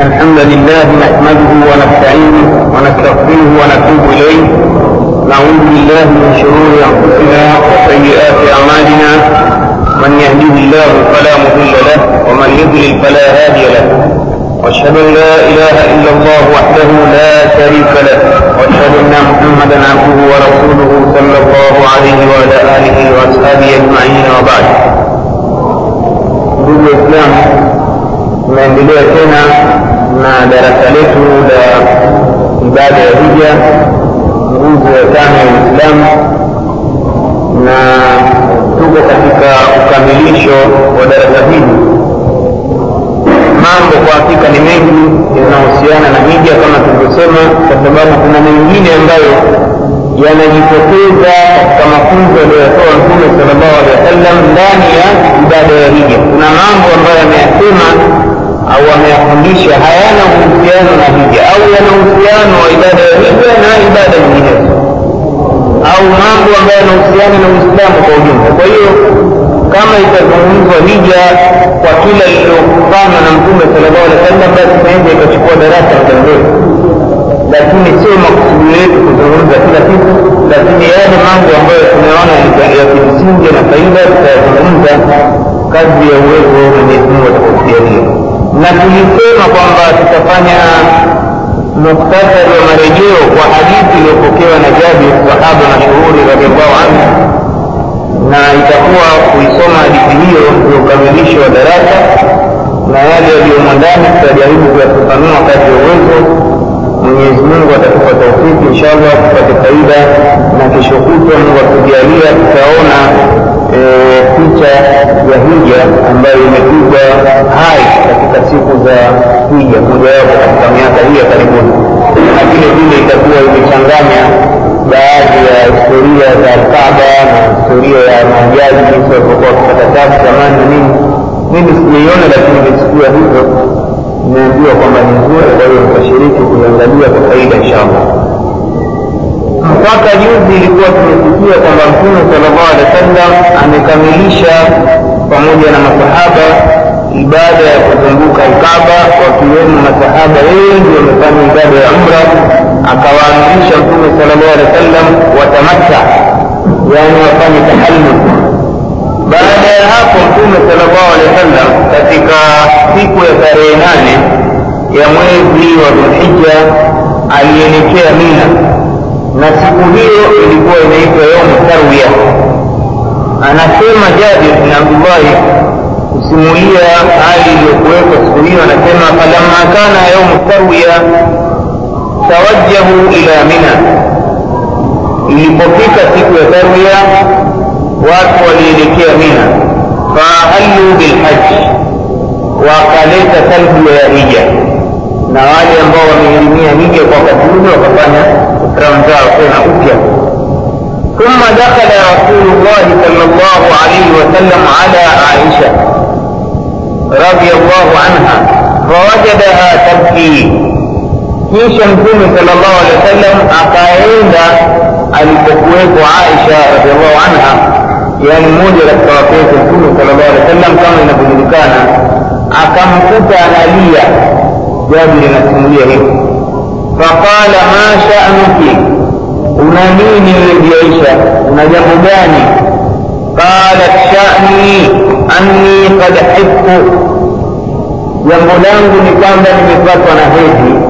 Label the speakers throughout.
Speaker 1: الحمد لله نحمده ونستعينه ونستغفره ونتوب إليه. نعوذ بالله من شرور أنفسنا وسيئات أعمالنا. من يهده الله فلا مضل له ومن يضلل فلا هادي له. وأشهد أن لا إله إلا الله وحده لا شريك له. وأشهد أن محمدا عبده ورسوله صلى الله عليه وعلى آله وأصحابه أجمعين وبعد. waislamu tunaendelea tena na darasa letu la ibada ya hija nguzo ya tano ya uislamu. Na tuko katika ukamilisho wa darasa hili. Mambo kwa hakika ni mengi yanahusiana na hija kama tulivyosema kwa sababu kuna mengine ambayo yanajitokeza katika mafunzo aliyoyatoa mtume salllahu alehi wasallam ndani ya ibada ya hija. Kuna mambo ambayo ameyasema au ameyafundisha hayana uhusiano na hija au yana uhusiano wa ibada ya hija na ibada nyinginezo au mambo ambayo yanahusiana na uislamu kwa ujumla. Kwa hiyo kama itazungumzwa hija kwa kila iliyofanywa na mtume sallallahu alaihi wasallam basi inaweza ikachukua darasa muda lakini sio makusudi yetu kuzungumza kila kitu lakini yale mambo ambayo tumeona ya kimsingi na faida tutayazungumza kazi ya uwezo mwenyezi mungu na tulisema kwamba tutafanya muktasari wa marejeo kwa hadithi iliyopokewa na jabir sahaba mashuhuri radiallahu anhu na itakuwa kuisoma hadithi hiyo ndio ukamilisho wa darasa na yale yaliyomo tutajaribu kuyafafanua kadri ya uwezo. Mwenyezi mungu atatupa taufiki inshallah tupate faida na kesho kutwa mungu akujalia tutaona e, picha ya hija ambayo imepigwa hai katika siku za hija mojawapo katika miaka hii ya karibuni. Na vile vile itakuwa imechanganya baadhi ya historia za alkaba na historia ya majaji jinsi walivyokuwa wakipata tabu zamani na nini. Mimi sijaiona lakini nimesikia hivyo. Imeambiwa kwamba ni nzuri kwa hiyo nitashiriki kuiangalia kwa faida inshallah mpaka juzi ilikuwa tumesikia kwamba mtume salllahu alehi wa sallam amekamilisha pamoja na masahaba ibada ya kuzunguka Alkaba, wakiwemo masahaba wengi wamefanya ibada ya umra, akawaamrisha Mtume sallallahu alaihi wasallam watamata, yani wafanye tahallul. Baada ya hapo, Mtume sallallahu alaihi wasallam katika siku ya tarehe nane ya mwezi wa Dhulhijja alielekea Mina, na siku hiyo ilikuwa inaitwa yaumu tarwiya. Anasema Jabir bin Abdullahi kusimulia hali iliyokuwekwa siku hiyo anasema falamma kana yaumu tarwiya tawajjahu ila mina. Ilipofika siku ya tarwiya watu walielekea mina. Faahallu bilhaji wakaleta talbia ya hija. Na wale ambao wamehirimia hija kwa wakati ule wakafanya zao tena upya ثم دخل رسول الله صلى الله عليه وسلم على عائشه رضي الله عنها فوجدها تبكي kisha mtume salllahu alehi wasallam akaenda alipokuwepo aisha radiallahu anha yani mmoja katika wapenzi mtume salllahu alehi wasallam kama inavyojulikana akamkuta analia jabiri anasimulia hivi فقال ما شأنك؟ هنا مين الذي عيشة. هنا يهداني قالت شأني أني قد حبت. يهدان بنكام لن يفتنا هذه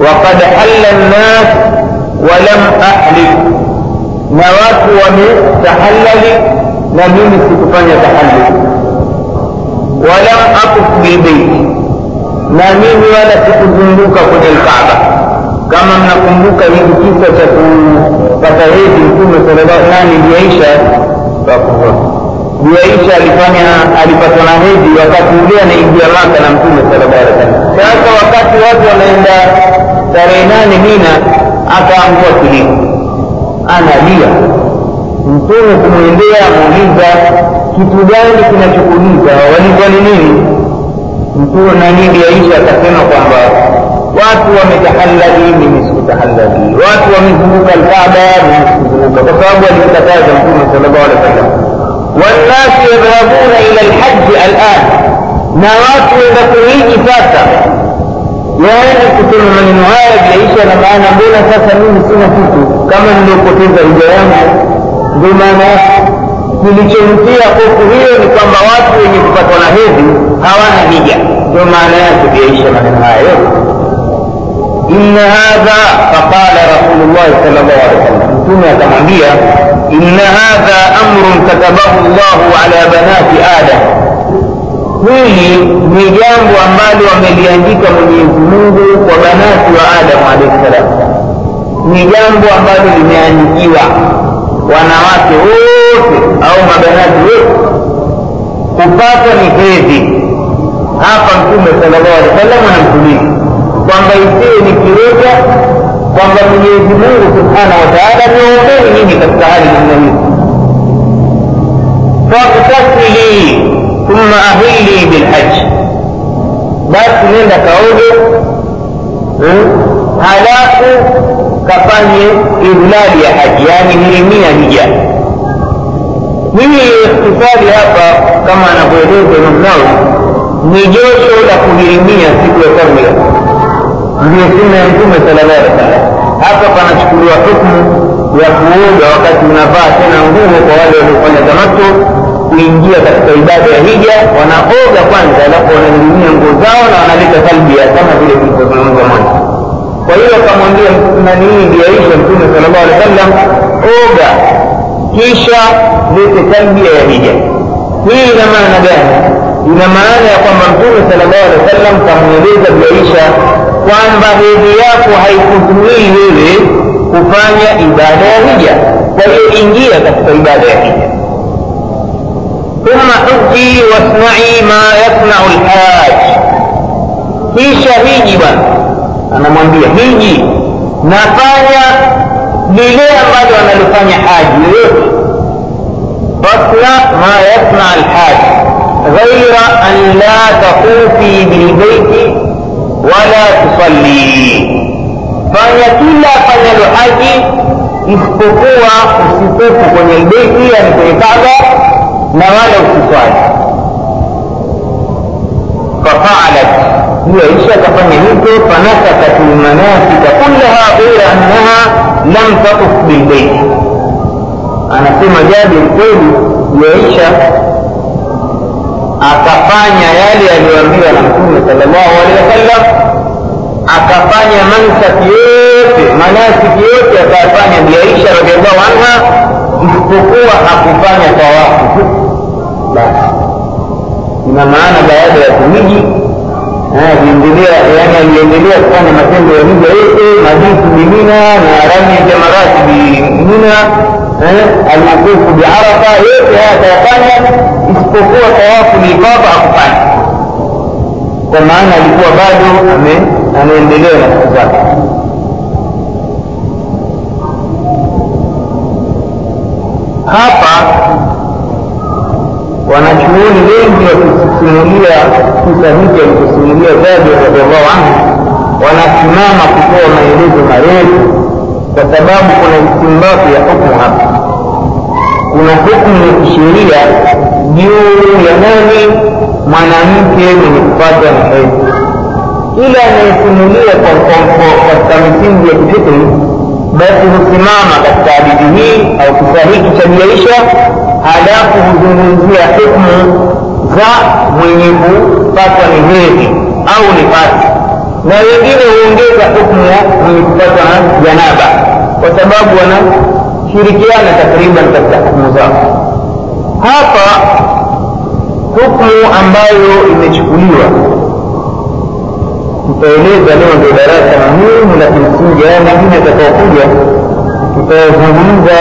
Speaker 1: وقد حل الناس ولم أحلل. نواك ومن تحلل نمين ستفن يتحلل ولم أقف بيتي. Na mimi wala sikuzunguka kwenye lkaba Kama mnakumbuka hiki kisa cha kupata hedhi Mtume sallallahu alaihi wasallam, alifanya alipatwa na hedhi wakati ule anaingia Maka na Mtume sallallahu alaihi. Sasa wakati watu wanaenda tarehe nane Mina, akaamua kilio, analia. Mtume kumwendea amuuliza kitu gani kinachokuuliza, walikuwa nini? Mtume nani? Bi Aisha akasema kwamba watu wametahallali, mimi sikutahallali, watu wamezunguka Alkaaba, mimi sikuzunguka, kwa sababu alimkataza Mtume sallallahu alaihi wasallam والناس يذهبون إلى الحج الان na watu wenda kuhiji sasa yaani kusema maneno haya vyaisha na maana mbona sasa mimi sina kitu kama niliopoteza hija yangu ndio maana yake kilichomtia hofu hiyo ni kwamba watu wenye kupatwa na hedhi hawana hija. Ndio maana yake kuyaisha maneno haya yote. Inna hadha faqala rasulullahi sal llahu alehi wasallam mtume akamwambia inna hadha amrun katabahu llahu ala banati adam. Hili ni jambo ambalo wameliandika mwenyezi mungu kwa banati wa adamu alaihi salam. Ni jambo ambalo limeandikiwa wanawake wote au mabanati wote kupatwa ni hedhi hapa mtume sallallahu alaihi wasallam anamtuliza kwamba isiwe ni kiroja kwamba mwenyezi mungu subhanahu wa taala niombeni nyinyi katika hali namna hiyo faktasili thumma ahilli bilhaji basi nenda kaoge halafu kafanye ihlali ya haji yaani hirimia hija. Hii ikhtisari hapa kama anavyoeleza Imam ni josho la kuhirimia siku ya tarwiya ndiyo sunna ya mtume sallallahu alaihi wasallam. Hapa panachukuliwa hukmu ya kuoga wakati unavaa tena nguo kwa wale waliofanya tamattu kuingia katika ibada ya hija. Wanaoga kwanza alafu wanahirimia nguo zao na wanaleta talbia kama vile tulivyozungumza mwanzo kwa hiyo akamwambia nani ndiaisha mtume sallallahu alaihi wasallam oga kisha lete talbia ya hija hii ina maana gani ina maana ya kwamba mtume sallallahu alaihi wasallam kamweleza biaisha kwamba hedhi yako haikuzuii wewe kufanya ibada ya hija kwa hiyo ingia katika ibada ya hija ثم حجي واصنعي ما يصنع الحاج kisha hiji bwana anamwambia hiji nafanya lile ambalo analifanya haji yoyote fasna ma yasna alhaji ghaira an la taqufi bilbeiti wala tusalli. Fanya kila afanyalo haji isipokuwa usitufu kwenye lbeiti yani kwenye kaba na wala usiswali. Fafaalat hiyo akafanya hivyo fanasakat lmanasika kullaha ghaira annaha lam takuf bilbeiti anasema jabir kweli yaisha akafanya yale yaliyoambiwa na mtume salllahu alehi wasallam akafanya mansaki yote manasiki yote akayafanya biaisha radiallahu anha isipokuwa hakufanya tawafu tu. Basi. Ina maana baada ya kuhiji aliendelea aliendelea kufanya matendo ya hija yote majitu bimina na rami jamarati bimina alwukufu biarafa yote haya atayafanya isipokuwa tawafu lifadha hakufanya kwa maana alikuwa bado anaendelea na siku zake. Hapa wanachuoni wengi wakisimulia kisa hiki alikusimulia Jabir radhiallahu anhu wanasimama kutoa maelezo marefu kwa sababu kuna istimbafu ya hukmu hapa. Kuna hukmu ya kisheria juu ya nani? Mwanamke mwenye kupata na hedhi. Ila anayesimulia katika misingi ya kifikri basi husimama katika hadithi hii au kisa hiki cha biaisha halafu huzungumzia hukmu za mwenye kupatwa ni hedhi au nifasi na wengine huongeza hukmu mwenye kupatwa na janaba kwa sababu wanashirikiana takriban katika hukmu zao. Hapa hukmu ambayo imechukuliwa tutaeleza leo ndio darasa muhimu la kimsingi haya mengine atakaokuja tutayazungumza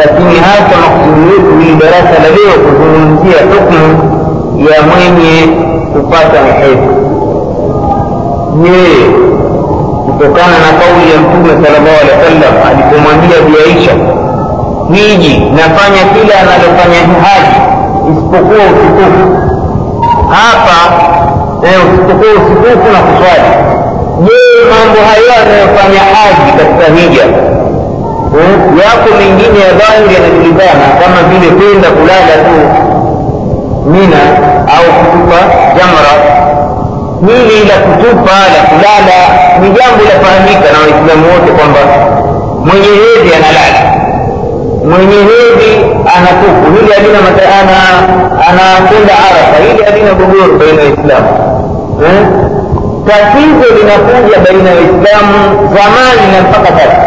Speaker 1: lakini hasa makusudi yetu hili darasa la leo kuzungumzia hukmu ya mwenye kupata hedhi je kutokana na kauli ya mtume sallallahu alaihi wasallam alipomwambia biaisha hiji nafanya kila analofanya haji isipokuwa utukufu. Hapa usipokuwa utukufu na kuswali. Je mambo hayo anayofanya haji katika hija yako mengine ya dhahiri yanajulikana kama vile kwenda kulala tu mina au kutupa jamra. Hili la kutupa la kulala ni jambo lafahamika na waislamu wote kwamba mwenye hedhi analala. Mwenye hedhi anatupu hili halina ana anakwenda arafa hili halina gogoro baina ya waislamu. Eh? tatizo linakuja baina ya waislamu zamani na mpaka sasa.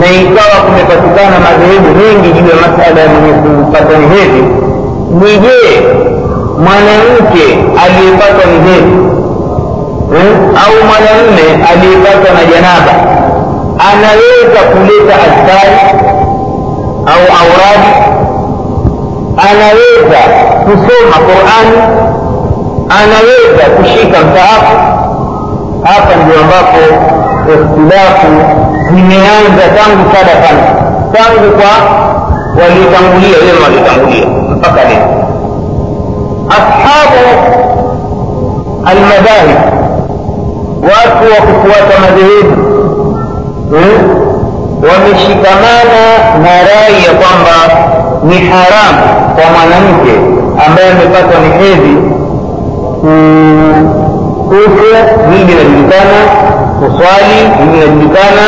Speaker 1: Na ikawa kumepatikana madhehebu mengi juu ya masala ya mwenye kupata hedhi ni mwanamke aliyepatwa ni hedhi hmm? au mwanamme aliyepatwa na janaba anaweza kuleta askari au auradi anaweza kusoma qurani anaweza kushika msaafu hapa ndio ambapo ikhtilafu zimeanza tangu sadafan tangu kwa waliotangulia wema waliotangulia mpaka leo. Ashabu almadahib. Watu wa kufuata madhehebu. Hmm? wameshikamana na rai ya kwamba ni haramu kwa mwanamke ambaye amepatwa ni hedhi kufa hili linajulikana kuswali hili linajulikana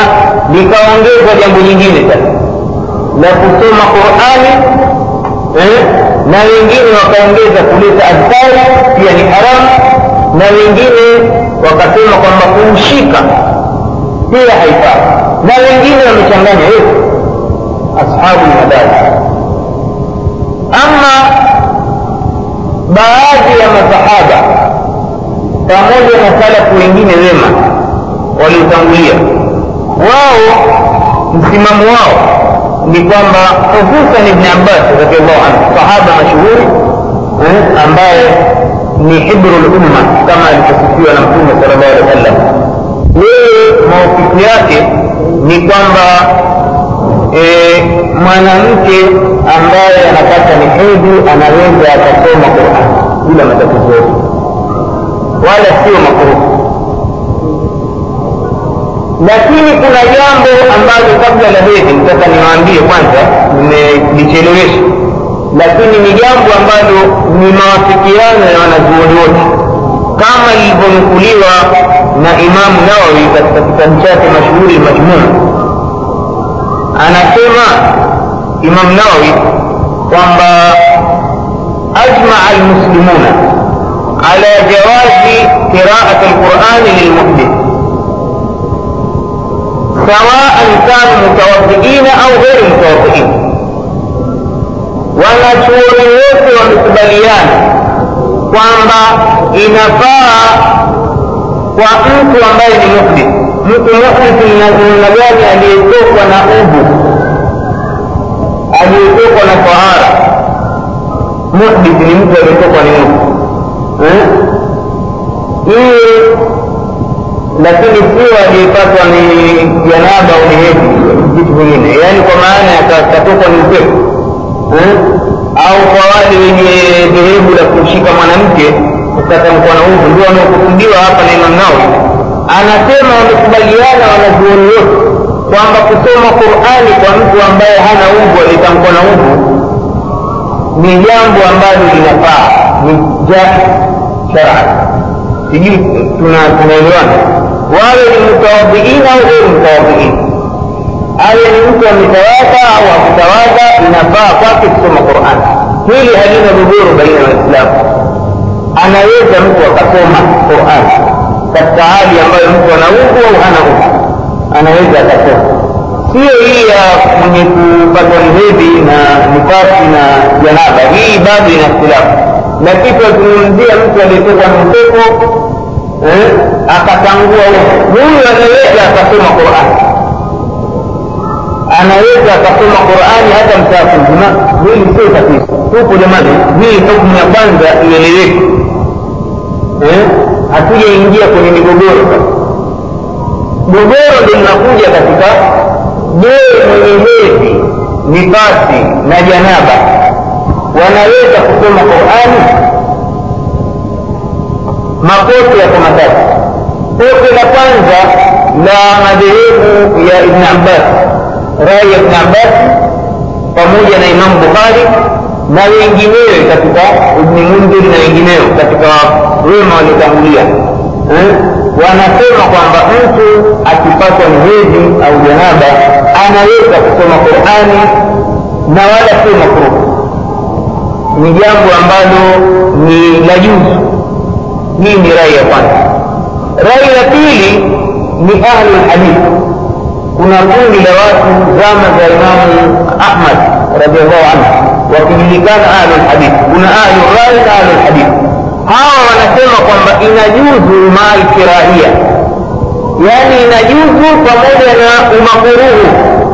Speaker 1: likaongezwa jambo jingine sasa la kusoma qurani eh? na wengine wakaongeza kuleta adhkari pia ni haramu na wengine wakasema kwamba kumshika pia haifaa na wengine wamechanganya yote ashabu lmadari ama baadhi ya masahaba pamoja na salafu wengine wema waliotangulia wao msimamo wao ni kwamba hususan ibni abbas radiallahu anhu sahaba mashuhuri eh, ambaye ni hibru lumma kama alivyosifiwa na mtume sala llahu alehi wa sallam yeye maukifu yake ni kwamba e, mwanamke ambaye anapata ni hedhi anaweza akasoma quran bila matatizo yote. Wala sio makuruhu lakini kuna jambo ambalo kabla la hedhi nataka niwaambie kwanza nimelichelewesha lakini ni jambo ambalo ni mawafikiano ya wanazuoni wote. Kama ilivyonukuliwa na imamu nawawi katika kitabu chake mashuhuri majmuu anasema imamu nawawi kwamba ajmaa almuslimuna ala jawazi qiraati alqurani lilmuhdith سواء كانوا متوضئين أو غير متوضئين wanachuoni wote wamekubaliana kwamba inafaa kwa mtu ambaye ni muhdith mtu muhdith ni namna gani aliyetokwa na udhu aliyetokwa na tahara muhdith ni mtu aliyetokwa ni udhu lakini sio aliyepatwa ni janaba au ni hedhi vitu vingine. Yaani kwa maana yakatokwa ni upepo. Au kwa wale wenye dhehebu la kumshika mwanamke ukatamkwa na udhu ndio wanaokusudiwa hapa na imam nawawi. Anasema wamekubaliana wanazuoni wote kwamba kusoma qurani kwa mtu ambaye hana udhu aliyetamkwa na udhu ni jambo ambalo linafaa. Ni jai sharaa sijui tunaelewana wawe ni mutawadhiin au ghairi mutawadhiin awe ni mtu ametawadha au akutawadha inafaa kwake kusoma quran. Hili halina dhuguru baina waislamu. Anaweza mtu akasoma quran katika hali ambayo mtu ana udhu au hana udhu anaweza akasoma. Sio hii ya mwenye kupatwa ni na nifasi na janaba. Hii bado ina ikhtilafu. Lakini tunazungumzia mtu aliyetoka na eh, akatangua huyu anaweza akasoma qurani anaweza akasoma qurani hata msaafu mzima hili sio tatizo. Tupo jamani hii hukmu ya kwanza ieleweke eh? hatujaingia kwenye migogoro. Gogoro ndo linakuja katika je mwenye hedhi nifasi na janaba. Wanaweza kusoma qurani makosa yako matatu. Kosa la kwanza la madhehebu ya ibn abbas rai ya ibn abbas pamoja na imamu bukhari na wenginewe katika ibni mundhiri na wengineo katika wema waliotangulia. Eh? wanasema kwamba mtu akipatwa ni hedhi au janaba anaweza kusoma qurani na wala sio makruhu ni jambo ambalo ni la juzu hii ni rai ya kwanza. Rai ya pili ni ahlu lhadithi kuna kundi la watu zama za imamu ahmad radiallahu anhu wakijulikana ahlu lhadithi kuna ahlu rai na ahlu lhadithi hawa wanasema kwamba inajuzu kirahia. Yaani inajuzu pamoja na umakuruhu.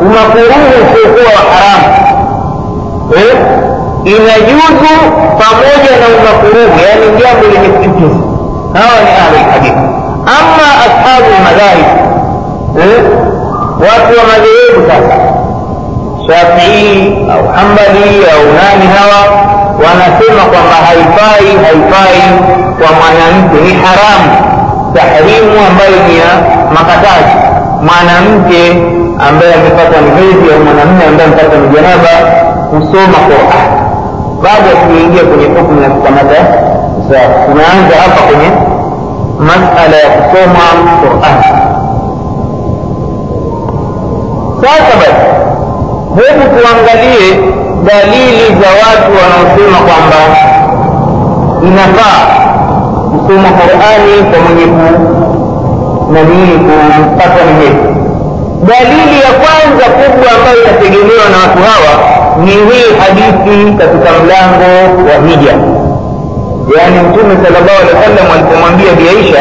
Speaker 1: Umakuruhu usiokuwa wa haramu eh? inajuzu pamoja na umakuruhu. Yaani jambo lenye hawa ni ahlu lhadithi ama ashabu lmadhahib eh? watu wa madhehebu sasa shafii au hambali au nani hawa wanasema kwamba haifai haifai kwa mwanamke ni haramu tahrimu ambayo ni ya makatazi mwanamke ambaye amepata ni au mwanamume ambaye amepata ni janaba kusoma quran baada ya kuingia kwenye hukmu ya kukamata tunaanza hapa kwenye masala ya kusoma quran sasa basi hebu tuangalie dalili za watu wanaosema kwamba inafaa kusoma qurani kwa mwenye nanii kupata neema. dalili ya kwanza kubwa ambayo inategemewa na watu hawa ni hii hadithi katika mlango wa hija yaani mtume sala llahu alehi wa sallam alipomwambia biaisha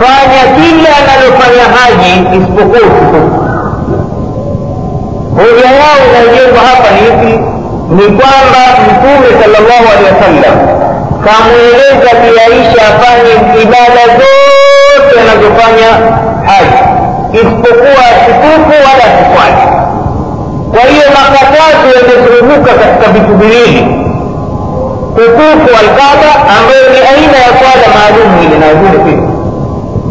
Speaker 1: fanya kila analofanya haji isipokuwa utukufu hoja yao inayojengwa hapa ni hivi ni kwamba mtume salllahu alehi wasallam kamweleza biaisha afanye ibada zote anazofanya haji isipokuwa asitufu wala asifanye. Kwa hiyo makatazo yamezunguka katika vitu viwili kutufu alkaba ambayo ni aina ya swala maalumu ile na vile vile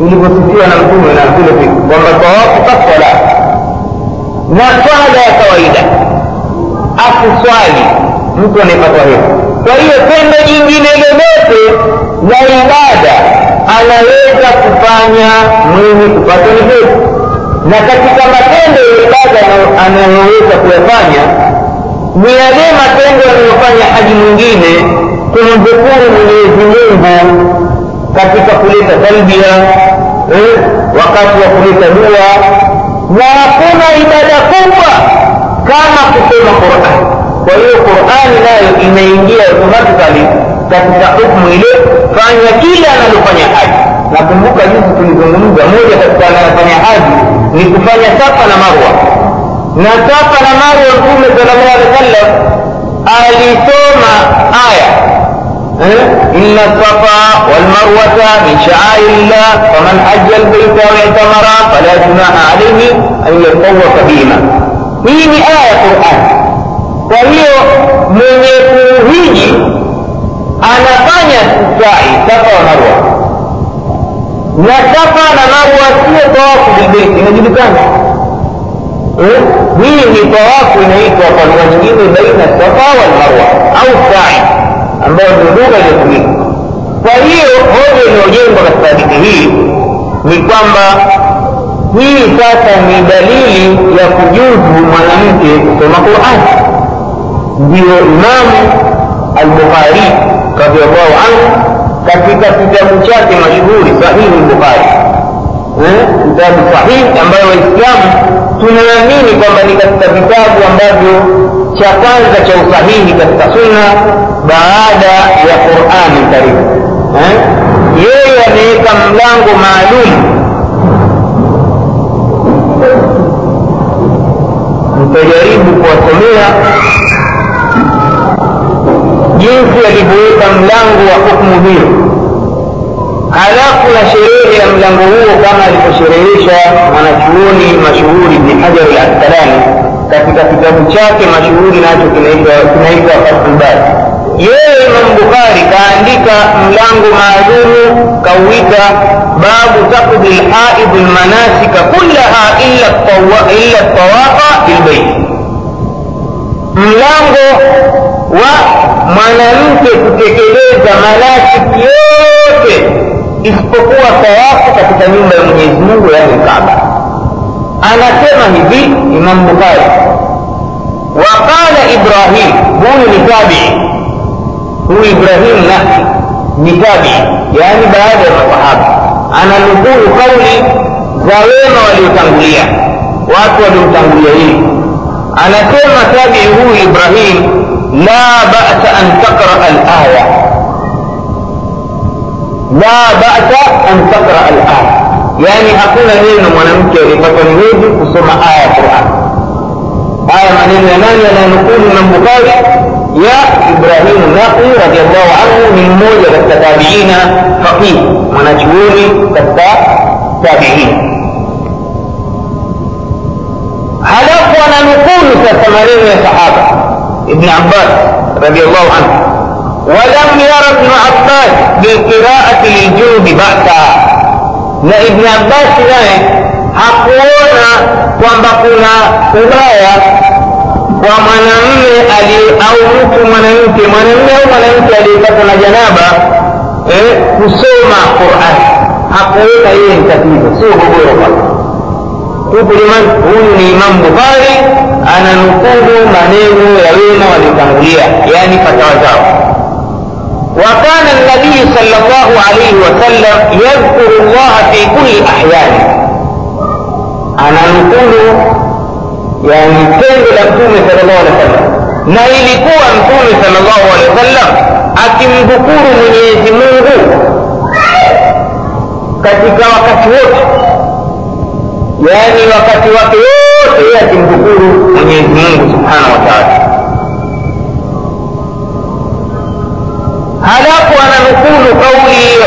Speaker 1: ilivyosifiwa na mtume na vile vile kwamba tawafu kaswala na swala ya kawaida asiswali mtu anayepatwa hivo kwa hiyo tendo jingine lolote la ibada anaweza kufanya mwenye kupata ni na katika matendo ya ibada anayoweza kuyafanya ni yale matendo yanayofanya haji mwingine kumdhukuru mwenyezi mungu katika kuleta talbia eh, wakati wa kuleta dua. Na hakuna ibada kubwa kama kusoma qurani kwa hiyo qurani nayo inaingia automatikali katika hukmu ile fanya kile analofanya haji. Nakumbuka juzi tulizungumza moja katika anayofanya haji ni kufanya safa na marwa na safa na marwa mtume sala llahu alehi wa sallam alisoma aya إن الصفا والمروة من شعائر الله فمن حج البيت واعتمر فلا جناح عليه أن يطوف بهما hii ni aya ya Qur'an. Kwa hiyo mwenye kuhiji anafanya sai safa wa marwa, na safa na marwa sio tawafu bilbeiti, inajulikana eh? Hii ni tawafu inaitwa kwa lugha nyingine baina safa wal marwa au sai, ambayo ni lugha iliyotumika. Kwa hiyo hoja inayojengwa katika hadithi hii ni kwamba hii sasa ni dalili ya kujuzu mwanamke kusoma qurani ndiyo imamu albukhari radiallahu anhu katika kitabu chake mashuhuri sahihi lbukhari kitabu sahihi ambayo waislamu tunaamini kwamba ni katika vitabu ambavyo cha kwanza cha usahihi katika sunna baada ya qurani karibu yeye ameweka mlango maalum. Nitajaribu kuwasomea jinsi alivyoweka mlango wa hukmu hiyo halafu na sherehe ya mlango huo kama alivyosherehesha mwanachuoni mashuhuri Ibn Hajar al-Asqalani katika kitabu chake mashuhuri nacho kinaitwa Fathul. Yeye Imam Bukhari kaandika mlango maalumu kauita babu taqdi lhaid lmanasika kullaha illa tawafa bilbeit, mlango wa mwanamke kutekeleza manasiki yote isipokuwa tawafu katika nyumba ya mwenyezi mungu yaani kaba anasema hivi imam bukhari waqala ibrahim huyu ni tabii huyu ibrahim nafsi ni tabii yaani baada ya masahaba ananukulu kauli za wema waliotangulia watu waliomtangulia hivi anasema tabii huyu ibrahim la basa an taqraa alaya la basa an taqraa alaya yaani hakuna neno mwanamke aliyepata ni hedhi kusoma aya ya quran haya maneno ya nani yananukulu na bukhari ya ibrahimu naqi radiallahu anhu ni mmoja katika tabiina faqih mwanachuoni katika tabiina halafu ananukulu sasa maneno ya sahaba ibni abbas radiallahu anhu ولم ير ابن عباس بالقراءة للجنوب بأسا na ibn abbas naye hakuona kwamba kuna ubaya kwa mwanamme au mtu mwanamke mwanamme au mwanamke aliyepata na janaba eh, kusoma quran hakuona yeye ni tatizo sio gogoro kwake huku jamani huyu ni imam bukhari ananukulu maneno ya wema waliotangulia yaani fatawa zao وكان النبي صلى الله عليه وسلم يذكر الله في كل أحيانه. أنا نقول يعني كيف لكم صلى الله عليه وسلم. ما يلقوا أنتم صلى الله عليه وسلم أكن ذكور من يزمونه كتك وقت وقت. يعني وقت وقت يأكن ذكور من يزمونه سبحانه وتعالى.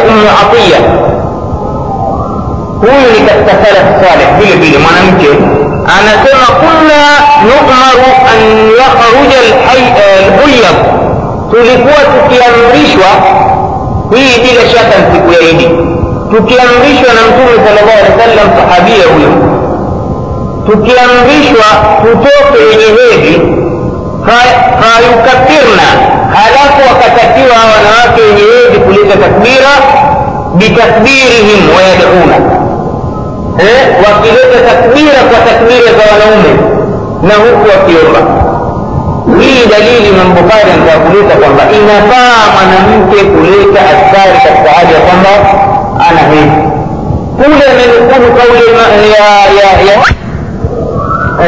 Speaker 1: أم عطية. هو اللي كتسل الصالح في البيل ما نمكن أنا كنا قلنا يؤمر أن يخرج الحي البيض. تلقوا تكيامرشوا هي بلا شك في كويني تكيامرشوا نمتون صلى الله عليه وسلم صحابية هو تكيامرشوا تتوقع لهذه fayukafirna halafu wakatakiwa wanawake wenye hedhi kuleta takbira bitakbirihim wayaduna eh, wakileta takbira kwa takbira za wanaume na huku wakiomba. Hii dalili imam bukhari kwamba inafaa mwanamke kuleta askari katika hali ya kwamba ana hedhi. Kule amenukulu kauli ya, ya, ya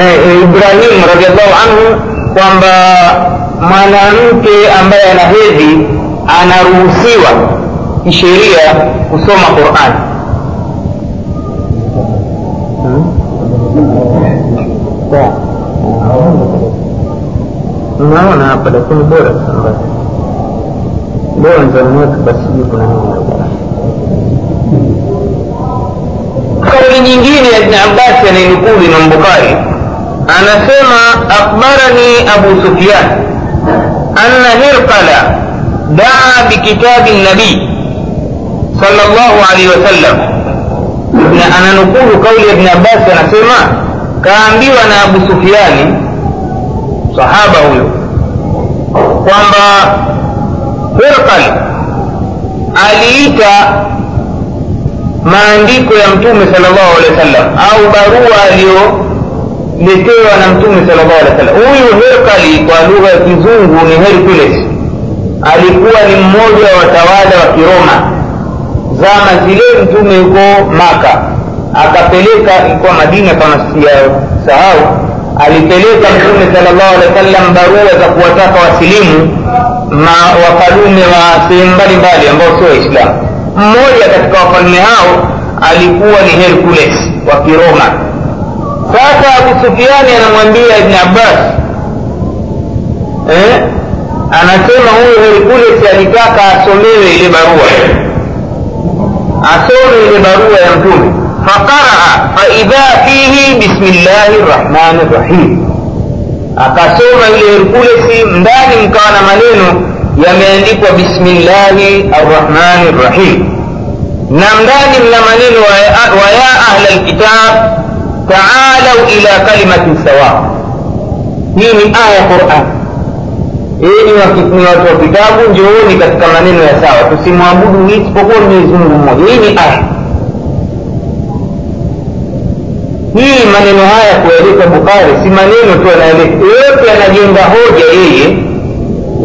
Speaker 1: eh, ibrahim radiallahu anhu kwamba mwanamke ambaye ana hedhi anaruhusiwa kisheria kusoma qurani unaona hapa lakini bora bora nzamweka basi kuna kauli nyingine ya ibni abbasi anainukulu imam bukhari anasema akhbarani abu sufyan anna hirqala daa bikitabi nabii sala llahu alaihi wasallam ananukulu kauli ya ibn abbas anasema kaambiwa na abu sufiani sahaba huyo kwamba hirqal aliita maandiko ya mtume sala llahu alehi wa au barua aliyoletewa na mtume sala llahu alehi huyu herkali kwa lugha ya kizungu ni hercules. Alikuwa ni mmoja wa watawala wa kiroma. Zama zile mtume huko maka. Akapeleka ilikuwa madina kama sahau alipeleka mtume sala llahu alehi wa sallam barua za kuwataka wasilimu ma wafalume wa sehemu mbalimbali ambao sio waislamu. Mmoja katika wafalme hao alikuwa ni hercules wa kiroma sasa abu sufiani anamwambia ibni abbas eh? anasema huyu herkulesi alitaka asomewe ile barua. Asome ile barua ya mtume. Faqaraa faidha fihi bismillahi rrahmani rrahim. Akasoma ile herkulesi ndani mkawa na maneno yameandikwa bismillahi arrahmani rrahim. Na ndani mna maneno wa ya ahla lkitab taalau ila kalimatin sawa hii ni aya quran. Enyi ni watu wa kitabu njooni katika maneno ya sawa. Tusimwabudu isipokuwa mwenyezi mungu mmoja. Hii ni aya. Hii maneno haya kuyaleta bukhari si maneno tu anaeleta yote anajenga hoja yeye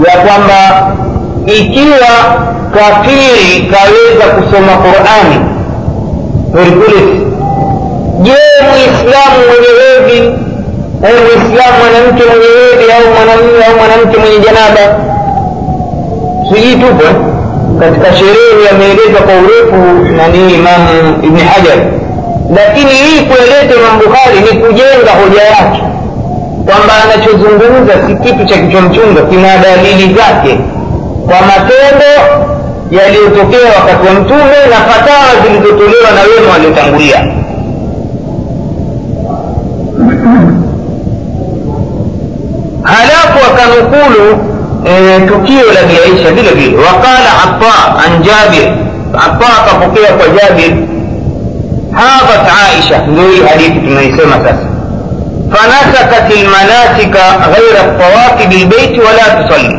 Speaker 1: ya kwamba ikiwa kafiri kaweza kusoma qurani herkules je muislamu mwenye hedhi? Au muislamu mwanamke mwenye hedhi au mwanamume au mwanamke mwenye janaba? Sijui tupo katika sherehe yameelezwa kwa urefu nani imamu ibni hajar. Lakini hii kueleza imam bukhari ni kujenga hoja yake. Kwamba anachozungumza si kitu cha kichwa mchunga kina dalili zake. Kwa matendo yaliyotokea wakati wa mtume na fatawa zilizotolewa na wema waliotangulia halafu akanukulu e, tukio la biaisha vile vile waqala ata an jabir ata akapokea kwa jabir hadhat aisha ndio hii hadithi tunaisema sasa فنسكت المناسك غير الطواف بالبيت ولا تصلي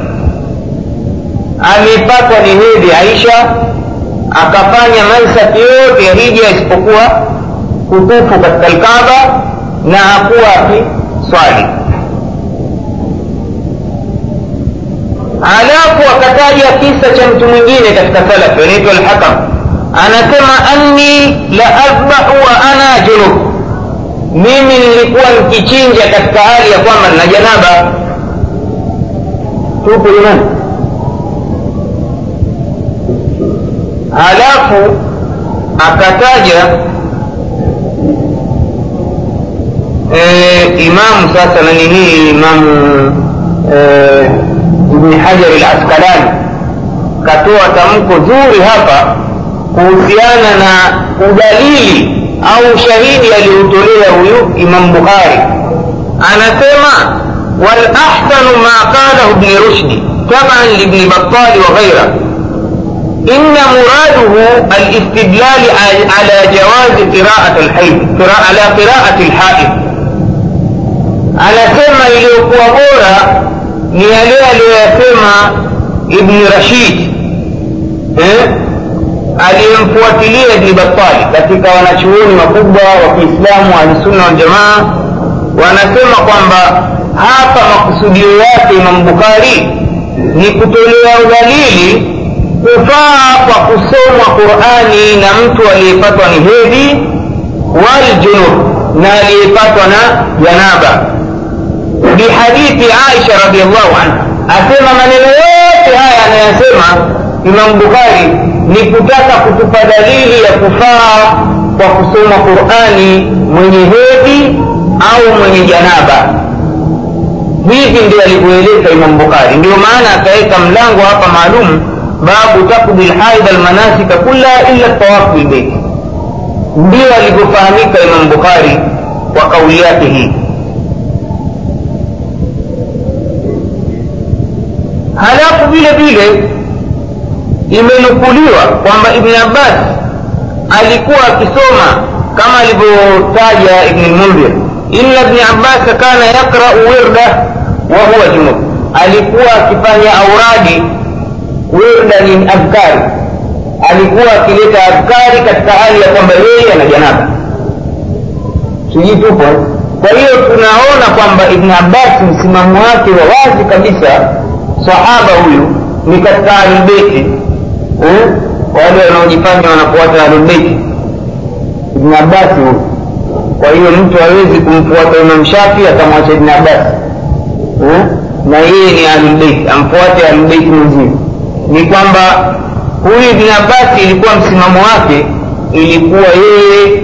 Speaker 1: amepatwa ni hedhi aisha akafanya mansaki yote ya hija isipokuwa kutufu katika lkaba na hakuwa akiswali Halafu akataja kisa cha mtu mwingine katika salaf anaitwa lhakam anasema anni la adbahu wa ana junub. Mimi nilikuwa nikichinja katika hali ya kwamba nina janaba. Tupo imani. Halafu akataja e, imamu sasa na nini imamu e, ibni hajar laskalani katoa tamko zuri hapa kuhusiana na udalili au ushahidi aliyoutolea huyu imam bukhari anasema walahsanu ma qalahu bni rushdi taban libni batali wa ghaira إن مراده الاستدلال على جواز قراءة الحيض على قراءة الحائض على سما iliyokuwa bora ni yale aliyoyasema ibni rashid eh? aliyemfuatilia ibni batali katika wanachuoni wakubwa wa kiislamu ahlusunna waljamaa wanasema kwamba hapa makusudio yake imam bukhari ni kutolea udalili kufaa kwa kusomwa qurani na mtu aliyepatwa ni hedhi waljunub na aliyepatwa na janaba bihadithi aisha radiallahu anha. Asema maneno yote haya anayasema imam bukhari ni kutaka kutupa dalili ya kufaa kwa kusoma qurani mwenye hedhi au mwenye janaba. Hivi ndio alivyoeleza imam bukhari. Ndio maana akaweka mlango hapa maalum babu takdi lhaidha almanasika kullaha illa tawaf bilbeiti ndio alivyofahamika imam bukhari kwa kauli yake hii vile vile imenukuliwa kwamba ibn abbas alikuwa akisoma kama alivyotaja ibn lmundhir inna ibni abbas kana yaqrau wirda wa huwa junub alikuwa akifanya auradi wirda ni adhkari. Alikuwa akileta adhkari katika hali ya kwamba yeye ana janaba. Sijui tupo. Kwa hiyo tunaona kwamba ibn abbas msimamo wake wa wazi kabisa sahaba huyu ni katika ahlulbeiti wale wanaojifanya wanafuata ahlulbeiti ibn abasi huyu kwa hiyo mtu hawezi kumfuata imam shafi akamwacha ibn abasi na yeye ni ahlulbeiti amfuate ahlulbeiti mwenzie ni kwamba huyu ibn abasi ilikuwa msimamo wake ilikuwa yeye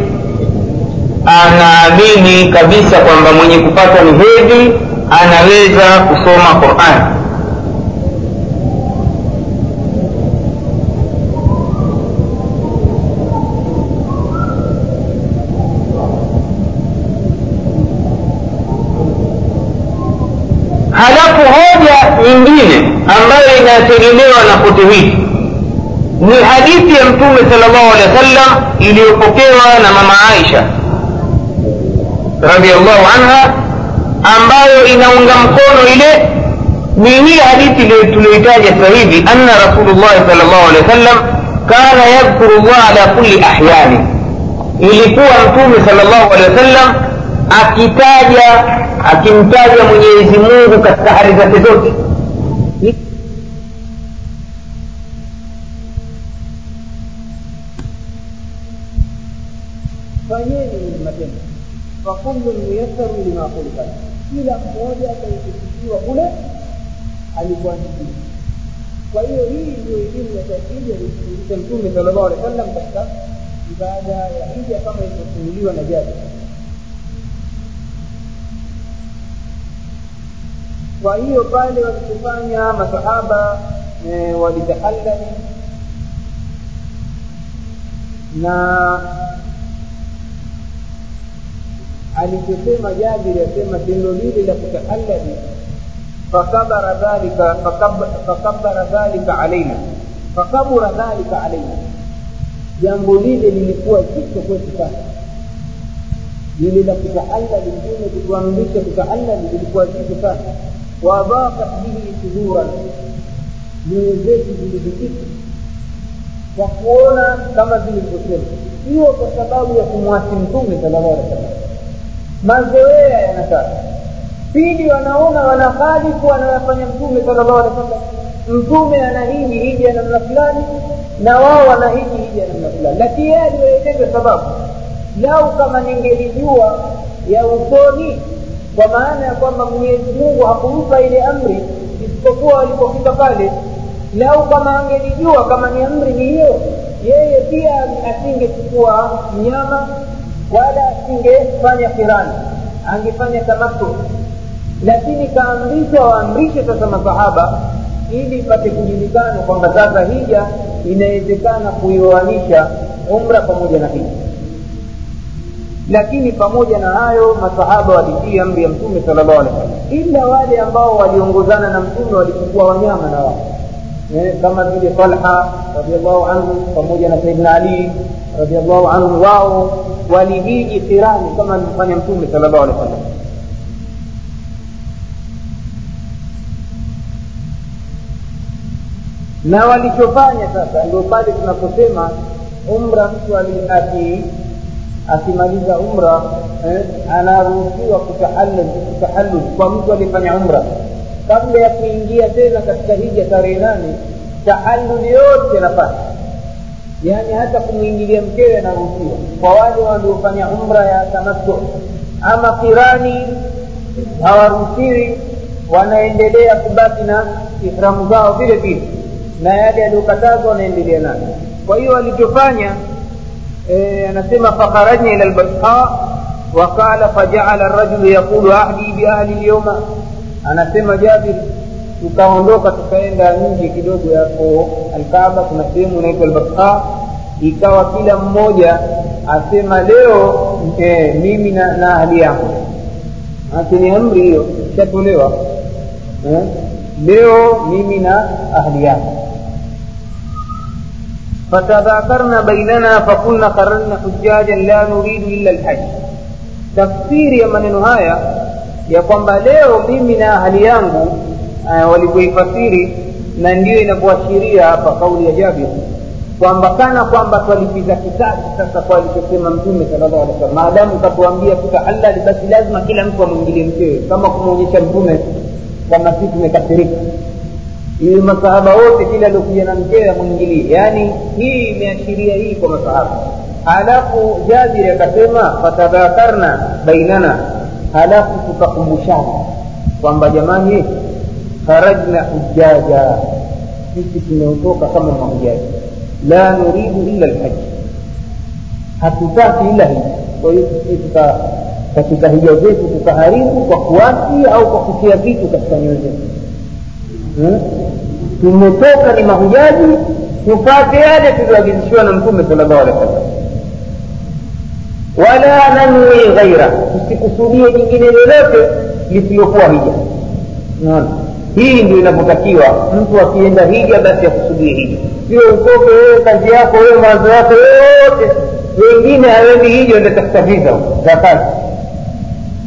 Speaker 1: anaamini kabisa kwamba mwenye kupata ni hedhi anaweza kusoma qurani inategemewa na kote hili ni hadithi ya mtume salllahu alehi wa sallam iliyopokewa na mama aisha radiallahu anha ambayo inaunga mkono ile ni hii hadithi tulioitaja sasa hivi anna rasulullahi sal llahu alehi wa sallam kana yadhkuru llah ala kulli ahyani ilikuwa mtume sal llahu alehi wa sallam akitaja akimtaja mwenyezi mungu katika hali zake zote
Speaker 2: fakullun muyassaru lima khulika kila mmoja ataitikiwa kule alikuandikia kwa hiyo hii ndio elimu ya tauhidi alifundisha mtume sallallahu alaihi wasallam wa katika ibada ya hija kama ilivyofunuliwa na jadi kwa hiyo pale walipofanya masahaba e, walitahallali na alichosema jabiri asema tendo lile la kutahallali fakabara dhalika fakabara dhalika alaina fakabura dhalika alaina jambo lile lilikuwa zito kwetu sana. Lile la kutahallali mtume kutuamrisha kutahallali lilikuwa zito sana. Wadhakat bihi suduran nyoyo zetu zilidhikika kwa kuona kama vilivyosema hiyo kwa sababu ya kumwasi mtume sallallahu alaihi wasallam mazoea yanataka pili wanaona wanahalifu wanayafanya mtume sallallahu alaihi wasallam mtume anahiji hiji ya namna fulani na wao wanahiji hiji ya namna fulani. Lakini yeye aliwaeleza sababu. Lau kama ningelijua ya usoni kwa maana ya kwamba mwenyezi mungu hakumpa ile amri isipokuwa walipofika pale lau kama angelijua kama ni amri ni hiyo yeye pia asingechukua mnyama wala asingefanya kirani angefanya tamattu lakini kaamrishwa waamrishe sasa masahaba ili ipate kujulikana kwamba sasa hija inawezekana kuioanisha umra pamoja na hija. Lakini pamoja na hayo masahaba walitii amri ya mtume sallallahu alaihi wasallam. Ila wale ambao waliongozana na mtume walichukua wanyama na wao. Eh, kama vile talha radiallahu anhu pamoja na saidna ali radiallahu anhu wao walihiji kirani kama alivyofanya mtume sallallahu alaihi wasallam. Na walichofanya sasa ndio pale tunaposema umra mtu aki akimaliza umra eh, anaruhusiwa kutahalul kwa mtu alifanya umra. Kabla ya kuingia tena katika hija tarehe nane tahalul yote anafanya yaani hata kumwingilia mkewe anaruhusiwa. Kwa wale waliofanya umra ya tamattu. Ama kirani hawaruhusiwi wanaendelea kubaki na ihramu zao vile vile. Na yale yaliyokatazwa wanaendelea nayo. Kwa hiyo walichofanya e, anasema fakharajna ila lbasha waqala fajaala rajulu yaqulu ahdi biahli lyoma anasema jabir tukaondoka tukaenda nje kidogo yapo alkaaba kuna sehemu inaitwa albasha ikawa kila mmoja asema leo e, mimi na, na ahli yangu ni amri hiyo ishatolewa eh? leo mimi na ahli yangu فتذاكرنا بيننا فقلنا خرجنا حجاجا لا نريد الا الحج tafsiri ya maneno haya ya kwamba leo mimi na ahali yangu uh, walivyoifasiri na ndiyo inavyoashiria hapa kauli ya jabir kwamba kana kwamba twalipiza kisasi sasa kwa alichosema mtume sallallahu alaihi wasallam. Maadamu katuambia kutahalali basi lazima kila mtu amwingilie mkewe kama kumwonyesha mtume kama si tumekasirika. Ili masahaba wote kila aliokuja na mkewe amwingilie. Yaani hii imeashiria hii kwa masahaba. Halafu jabiri akasema fatadhakarna bainana. Halafu tukakumbushana kwamba jamani kharajna hujaja. Sisi tumeotoka kama mahujaji. La nuridu illa lhaji hatutaki ila hiji kwa hiyo sisi katika hija zetu tukaharibu kwa kuasi au kwa kutia vitu katika nyoyo zetu. Hmm? tumetoka ni mahujaji tupate yale tulioagizishiwa na mtume sallallahu alaihi wasallam. Wala nanwi ghaira. Tusikusudie jingine lolote lisilokuwa hija. Naona hii ndio inavyotakiwa mtu akienda hija basi akusudie hija. Sio utoke wewe kazi yako wewe mawazo yako yote. Wengine hawendi hija ndatafuta viza za kazi.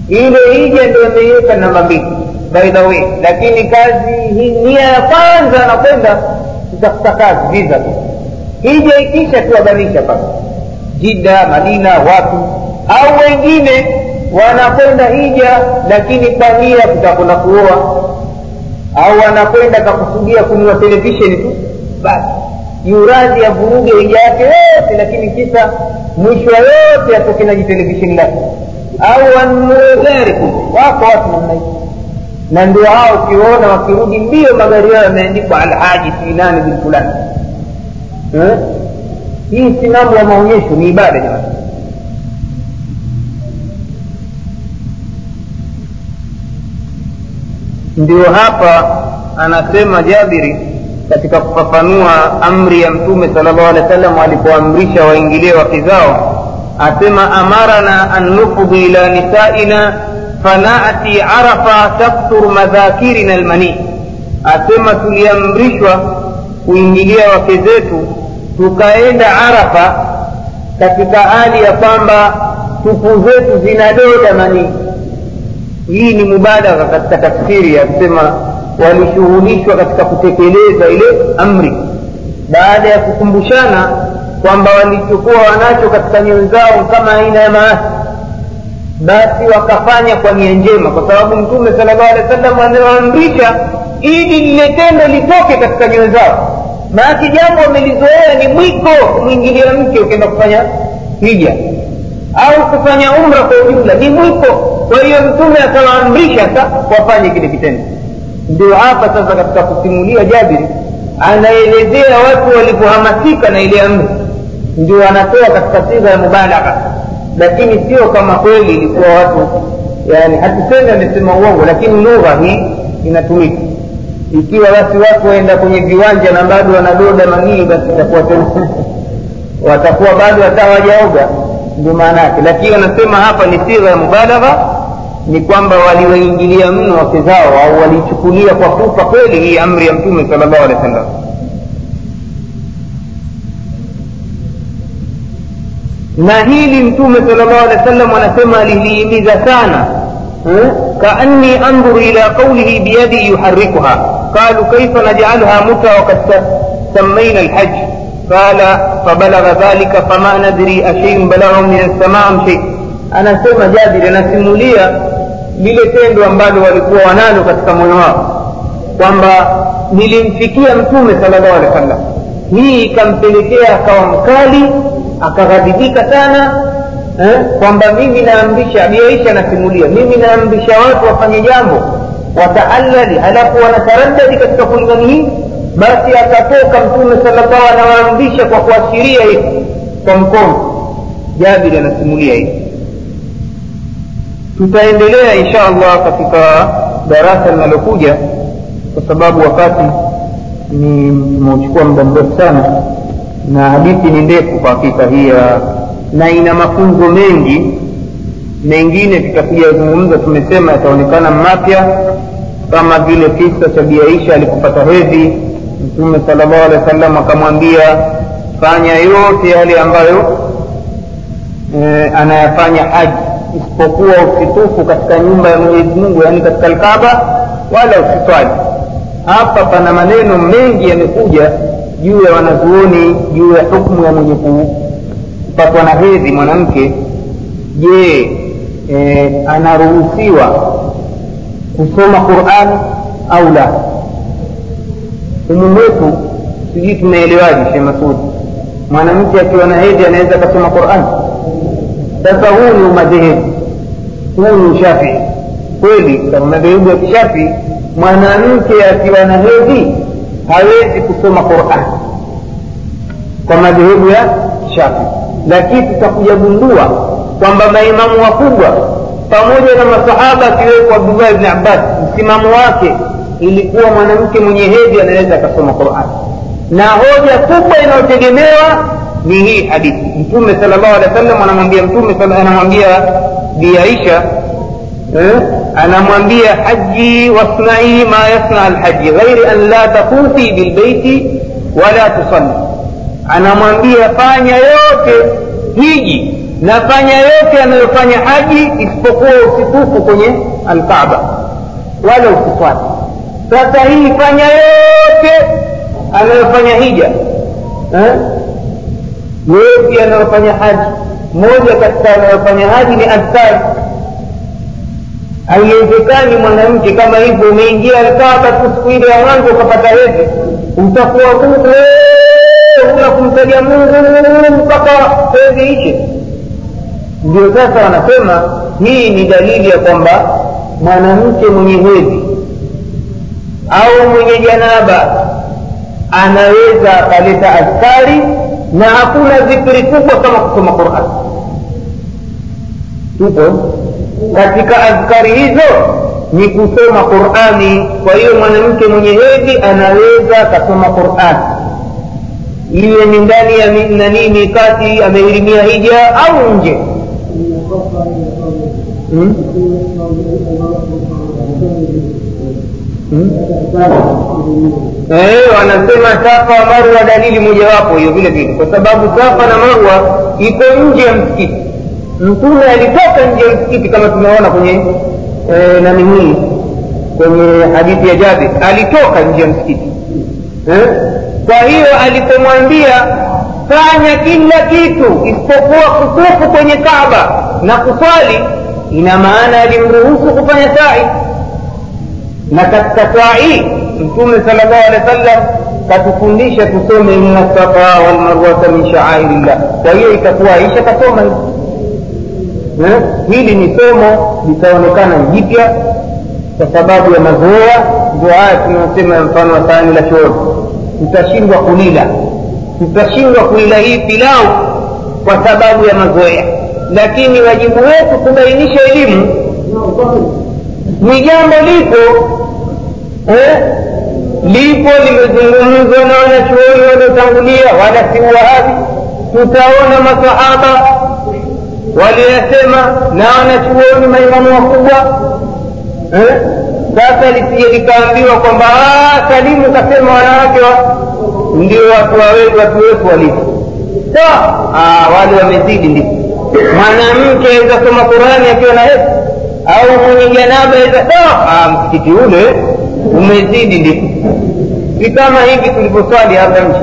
Speaker 2: Ile hija ndio ameiweka namba mbili. By lakini kazi hii nia ya kwanza anakwenda kutafuta kazi viza tu. Hija ikisha tuhabarisha basi jida madina watu. Au wengine wanakwenda hija lakini kwa nia kutakwenda kuoa au wanakwenda kakusudia kunua televisheni tu basi. Yuradhi ya vuruge hija yake yote lakini kisa mwisho yote atoke naji televisheni lake. Au wanunue gari wako watu namna hii. Na ndio hao ukiwaona wakirudi mbio magari yao yameandikwa alhaji sinani bin fulani. Eh? hii si mambo ya maonyesho ni ibada jamani ndio hapa anasema jabiri katika kufafanua amri ya mtume sal llahu alehi wa sallam alipoamrisha waingilie wake zao asema amarana an nufdhi ila nisaina fanati arafa takthur madhakirina almanii asema tuliamrishwa kuingilia wake zetu tukaenda arafa katika hali ya kwamba tupu zetu zinadoda manii hii ni mubadagha katika tafsiri ya kusema walishughulishwa katika kutekeleza ile amri. Baada ya kukumbushana kwamba walichokuwa wanacho katika nyoyo zao kama aina ya maasi basi wakafanya kwa nia njema kwa sababu mtume sala llahu alehi wa sallam amewaamrisha ili lile tendo litoke katika nyoyo zao. Maanake jambo wamelizoea ni mwiko kumwingilia mke ukienda kufanya hija au kufanya umra kwa ujumla ni mwiko kwa hiyo mtume akawaamrisha sa wafanye kile kitendo. Ndio hapa sasa katika kusimulia jabiri anaelezea watu walivyohamasika na ile amri. Ndio anatoa katika sigha ya mubalagha lakini sio kama kweli ilikuwa watu yani hatusemi amesema uongo lakini lugha hii inatumika. Ikiwa basi watu waenda kwenye viwanja na bado wanadoda manii basi itakuwa tena watakuwa bado hata hawajaoga ndio maana yake lakini anasema hapa ni sigha ya mubalagha ni kwamba waliwaingilia mno wake zao au walichukulia kwa kufa kweli hii amri ya mtume sala llahu alehi wa sallam na hili mtume sala llahu alehi wa sallam anasema alilihimiza sana kaanni andhuru ila qaulihi biyadi yuharikuha qalu kaifa najalha muta wakad sammaina alhaj qala fabalagha dhalika fama nadri asheiun balaghahu min shei anasema jabiri anasimulia lile tendo ambalo walikuwa wanalo katika moyo wao kwamba nilimfikia mtume sala llahu alehi wa hii ikampelekea akawa mkali akaghadhibika sana eh, kwamba mimi naamrisha abiaisha anasimulia mimi naamrisha watu wafanye jambo wataallali halafu wanataraddadi katika kulingani hii basi akatoka mtume salllahu anawaamrisha kwa kuashiria hivi. Kwa mkono. Jabir anasimulia hivi. Tutaendelea insha allah katika darasa linalokuja kwa sababu wakati ni tumeuchukua muda mrefu sana na hadithi ni ndefu kwa hakika hii na ina mafunzo mengi. Mengine tutakuja zungumza tumesema yataonekana mapya kama vile kisa cha biaisha alipopata hedhi mtume sala llahu alehi wa sallam akamwambia fanya yote yale ambayo e, anayafanya haji isipokuwa usitufu katika nyumba ya mwenyezi mungu yaani katika alkaba wala usitwali. Hapa pana maneno mengi yamekuja juu ya wanazuoni juu ya hukmu ya mwenye kupatwa na hedhi mwanamke. Je e, anaruhusiwa kusoma qurani au la umumu wetu sijui tumeelewaje she masudi mwanamke akiwa na hedhi anaweza akasoma qurani sasa huu ni umadhehebu. Huu ni ushafii kweli kwa madhehebu ya kishafii mwanamke akiwa na hedhi hawezi kusoma qurani kwa madhehebu ya shafi lakini tutakujagundua kwamba maimamu wakubwa pamoja na masahaba akiwepo abdullah bni abbas msimamo wake ilikuwa mwanamke mwenye hedhi anaweza akasoma qurani na hoja kubwa inayotegemewa ni hii hadithi. Mtume sal llahu alehi wa sallam anamwambia mtume anamwambia bi aisha eh? anamwambia haji wasnai ma yasna lhaji ghairi an la takufi bilbeiti wala tusalli. Anamwambia fanya yote hiji na fanya yote anayofanya haji isipokuwa usitufu kwenye alkaaba wala usifuate sasa hii fanya yote anayofanya hija eh? anayofanya haji. Moja katika anayofanya haji ni askari haiwezekani mwanamke kama hivyo umeingia alkaaba tu siku ile ya mwanzo ukapata hedhi. Utakuwa bubu una kumtaja mungu mpaka hedhi ishe ndio sasa wanasema hii ni dalili ya kwamba mwanamke mwenye hedhi au mwenye janaba anaweza akaleta askari na hakuna dhikri kubwa kama kusoma quran. Tupo. Katika adhkari hizo ni kusoma qurani. Kwa hiyo mwanamke mwenye hedhi anaweza akasoma qurani iwe ni ndani ya nanii mikati amehirimia hija au nje. Hmm? Hmm? Eh, wanasema safa marwa dalili mojawapo hiyo vile vile. Kwa sababu safa na marwa iko nje ya msikiti. Mtume alitoka nje ya msikiti kama tumeona kwenye e, nani hii? Kwenye hadithi ya jabir. Alitoka nje ya msikiti. Eh? kwa hiyo alipomwambia fanya kila kitu isipokuwa kutufu kwenye kaaba na kuswali ina maana alimruhusu kufanya sai na katika mtume sal llahu alehi wa sallam katufundisha tusome inna safa walmarwata min shaairillah. Kwa hiyo itakuwa aisha kasoma hivi eh? hili ni somo litaonekana jipya kwa sababu ya mazoea ndio haya tunasema mfano wa sahani la chooni. Tutashindwa kulila. Tutashindwa kuila hii pilau kwa sababu ya mazoea. Lakini wajibu wetu kubainisha elimu ni jambo lipo eh? lipo limezungumzwa na wanachuoni waliotangulia wala si uwahabi tutaona masahaba waliyasema na wanachuoni maimamu wakubwa eh? sasa lisije likaambiwa kwamba salimu kasema wanawake wa ndio watu wawetu watu wetu walipo sawa? Wale wamezidi ndipo mwanamke aweza soma qurani akiwa na hedhi au mwenye janaba sawa msikiti ule umezidi ndipo. Si kama hivi tulivyoswali hapa nje.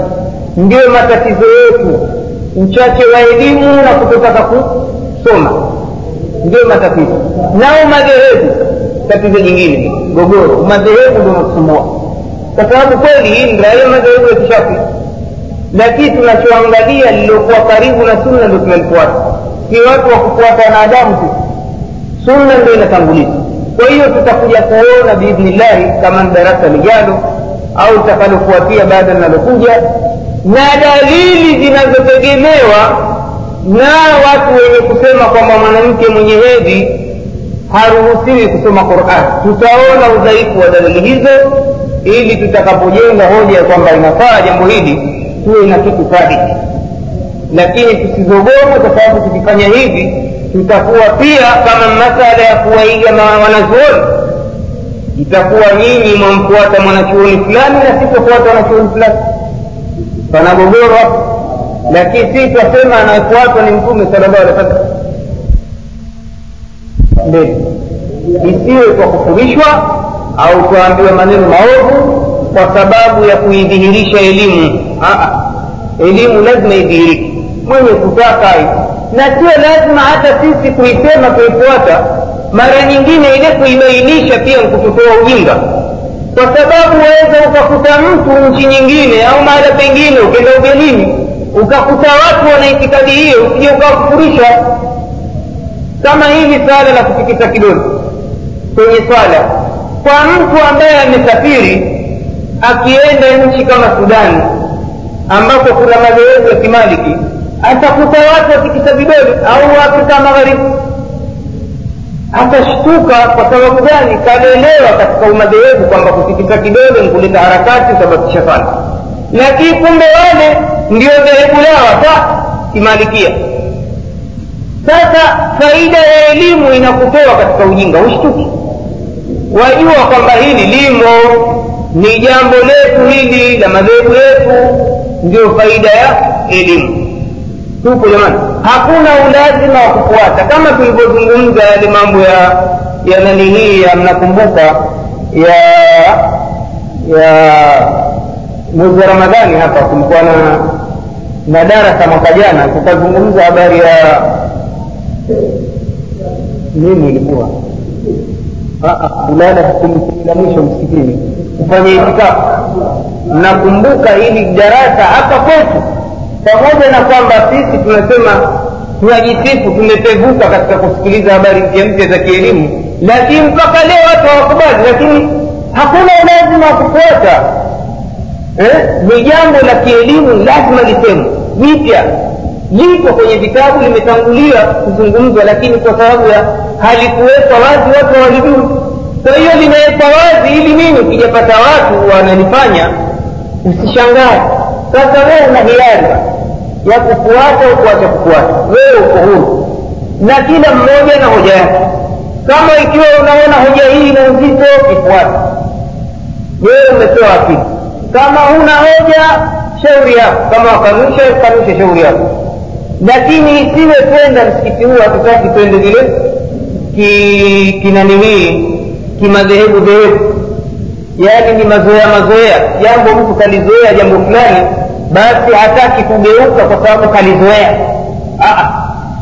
Speaker 2: Ndio matatizo yetu. Uchache wa elimu na kutotaka kusoma. Ndio matatizo. Nao madhehebu tatizo jingine gogoro madhehebu ndio nakusumbua kwa sababu kweli ndio hayo madhehebu ya kishafi. Lakini tunachoangalia lililokuwa karibu na sunna ndio tunalifuata si watu wa kufuata wanadamu tu sunna ndio inatanguliza kwa hiyo tutakuja kuona biidhnillahi kama ni darasa lijalo au litakalofuatia baada linalokuja na dalili zinazotegemewa na watu wenye kusema kwamba mwanamke mwenye hedhi haruhusiwi kusoma qurani tutaona udhaifu wa dalili hizo ili tutakapojenga hoja ya kwamba inafaa jambo hili tuwe na kitu thabiti lakini tusizogoma kwa sababu tukifanya hivi tutakuwa pia kama masala ya kuwaiga wanazuoni. Itakuwa nyinyi mwamfuata mwanachuoni fulani na sitofuata wanachuoni fulani. Panagogoro hapo lakini si twasema anayefuatwa ni mtume salallahu alih wasallam. Mbele isiwe kwa kufurishwa au twaambiwa maneno maovu kwa sababu ya kuidhihirisha elimu. Elimu lazima idhihirike. Mwenye kutaka na sio lazima hata sisi kuisema kuifuata. Mara nyingine ile kuibainisha pia kututoa ujinga. Kwa sababu waweza ukakuta mtu nchi nyingine au mahala pengine ukienda ugenini ukakuta watu wana itikadi hiyo usije ukawakufurisha kama hivi swala la kutikisa kidogo. Kwenye swala kwa mtu ambaye amesafiri akienda nchi kama sudani ambapo kuna mazoezi ya kimaliki atakuta watu watikisa vidole au afrika magharibi. Atashtuka kwa sababu gani? Kalelewa katika umadhehebu kwamba kutikisa kidole nikuleta harakati usababisha fana lakini kumbe wale ndio dhehebu lao hasa kimalikia. Sasa faida ya elimu inakutoa katika ujinga. Ushtuki. Wajua kwamba hili limo. Ni jambo letu hili la madhehebu yetu ndio faida ya elimu tupo jamani. Hakuna ulazima wa kufuata. Kama tulivyozungumza yale mambo ya ya nani hii ya mnakumbuka
Speaker 1: ya ya mwezi wa ramadhani hapa kulikuwa na na darasa mwaka jana. Tukazungumza habari ya nini ilikuwa? Kulala kumi mwisho msikitini. Kufanya itikafu nakumbuka hili darasa hapa kwetu pamoja na kwamba sisi tunasema tunajisifu tumepevuka katika kusikiliza habari mpya mpya za kielimu lakini mpaka leo watu hawakubali lakini hakuna lazima wa kufuata. Eh? ni jambo la kielimu lazima lisemwe jipya. Lipo kwenye vitabu limetangulia kuzungumzwa lakini kwa sababu ya halikuwekwa wazi watu hawalijui kwa hiyo linawekwa wazi ili mimi ukijapata watu wanalifanya usishangae. Sasa wee una hiari ya kufuata au kufuata. Wewe uko huru. Na kila mmoja na hoja yake. Kama ikiwa unaona hoja hii ina uzito ifuate wewe umetoa akili kama huna hoja shauri yako. Kama wakanusha kanusha shauri yako. Lakini isiwe kwenda msikiti huu hatutaki twende vile ki kinani hii kimadhehebu dhehebu. Yaani ni mazoea mazoea. Jambo mtu kalizoea jambo fulani basi hataki kugeuka kwa sababu kalizoea.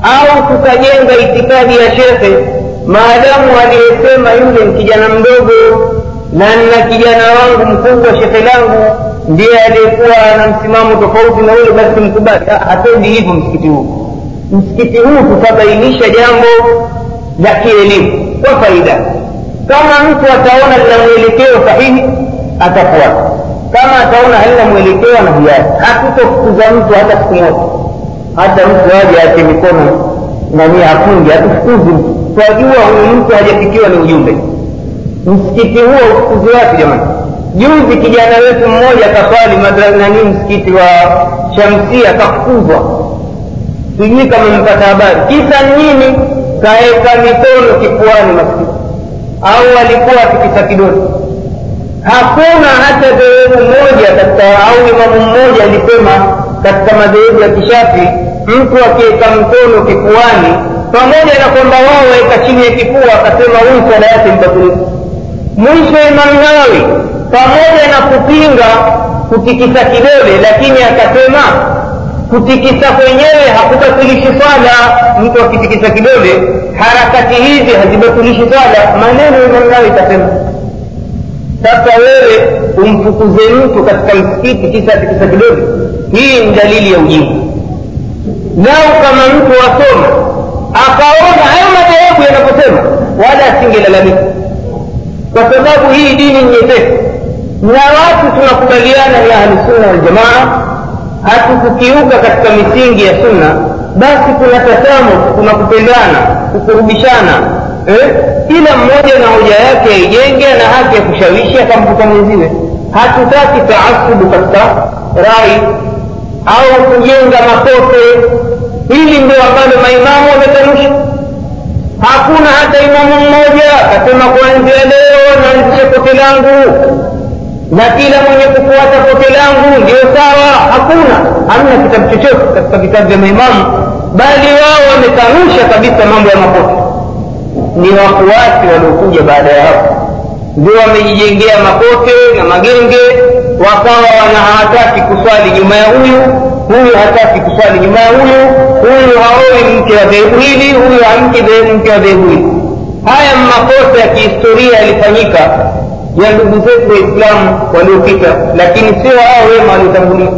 Speaker 1: Au tukajenga itikadi ya shekhe maadamu aliyesema yule ni kijana mdogo na nina kijana wangu mkubwa shekhe langu ndiye aliyekuwa na msimamo tofauti na ule basi mkubali. Hatendi hivyo msikiti huu. Msikiti huu tutabainisha jambo la kielimu kwa faida. Kama mtu ataona lina mwelekeo sahihi atafuata kama ataona halina mwelekeo na hiari hatutofukuza mtu hata siku moja. Hata mtu aje ake mikono nani afunge hatufukuzi mtu. Twajua huyu mtu hajafikiwa ni ujumbe. Msikiti huo ufukuzi wake jamani? Juzi kijana wetu mmoja kaswali nani msikiti wa shamsia kafukuzwa sijui kama mpata habari. Kisa nini? Kaeka mikono kifuani maskini au alikuwa akipita kidole. Hakuna hata dhehebu au imamu mmoja alisema katika madhehebu ya kishafi mtu akiweka mkono kifuani pamoja na kwamba wao waweka chini ya kifua akasema huyu swala yake mbatulika mwisho imam nawawi pamoja na kupinga kutikisa kidole lakini akasema kutikisa kwenyewe hakubatilishi swala. Mtu akitikisa kidole harakati hizi hazibatilishi swala. Maneno imam nawawi ikasema sasa wewe umfukuze mtu katika msikiti kisa kisa kidogo. Hii ni dalili ya ujimu lau kama mtu wasoma akaona hayo madhehebu yanaposema wala asingelalamika. Kwa sababu hii dini nyepesi. Na watu tunakubaliana ni ahlusunna waljamaa hatukukiuka katika misingi ya sunna basi kuna tasamu kuna kupendana kukurubishana eh? kila mmoja na hoja yake aijenge na haki ya kushawishi akamvuta mwenziwe hatutaki taasubu katika rai au kujenga makote hili ndio ambalo maimamu wamekanusha hakuna hata imamu mmoja akasema kuanzia leo naanzisha kote langu. Na kila mwenye kufuata kote langu ndio sawa. Hakuna. Hamna kitabu chochote katika vitabu vya maimamu. Bali wao wamekanusha kabisa mambo ya makote ni wafuasi waliokuja baada ya hapo. Ndio wamejijengea makote na magenge wakawa wana hawataki kuswali nyuma ya huyu huyu hataki kuswali nyuma ya huyu huyu haoi mke wa dhehebu hili huyu hamki mke wa dhehebu hili. Haya makosa ya kihistoria yalifanyika ya ndugu zetu waislamu waliopita lakini sio hao wema waliotangulia.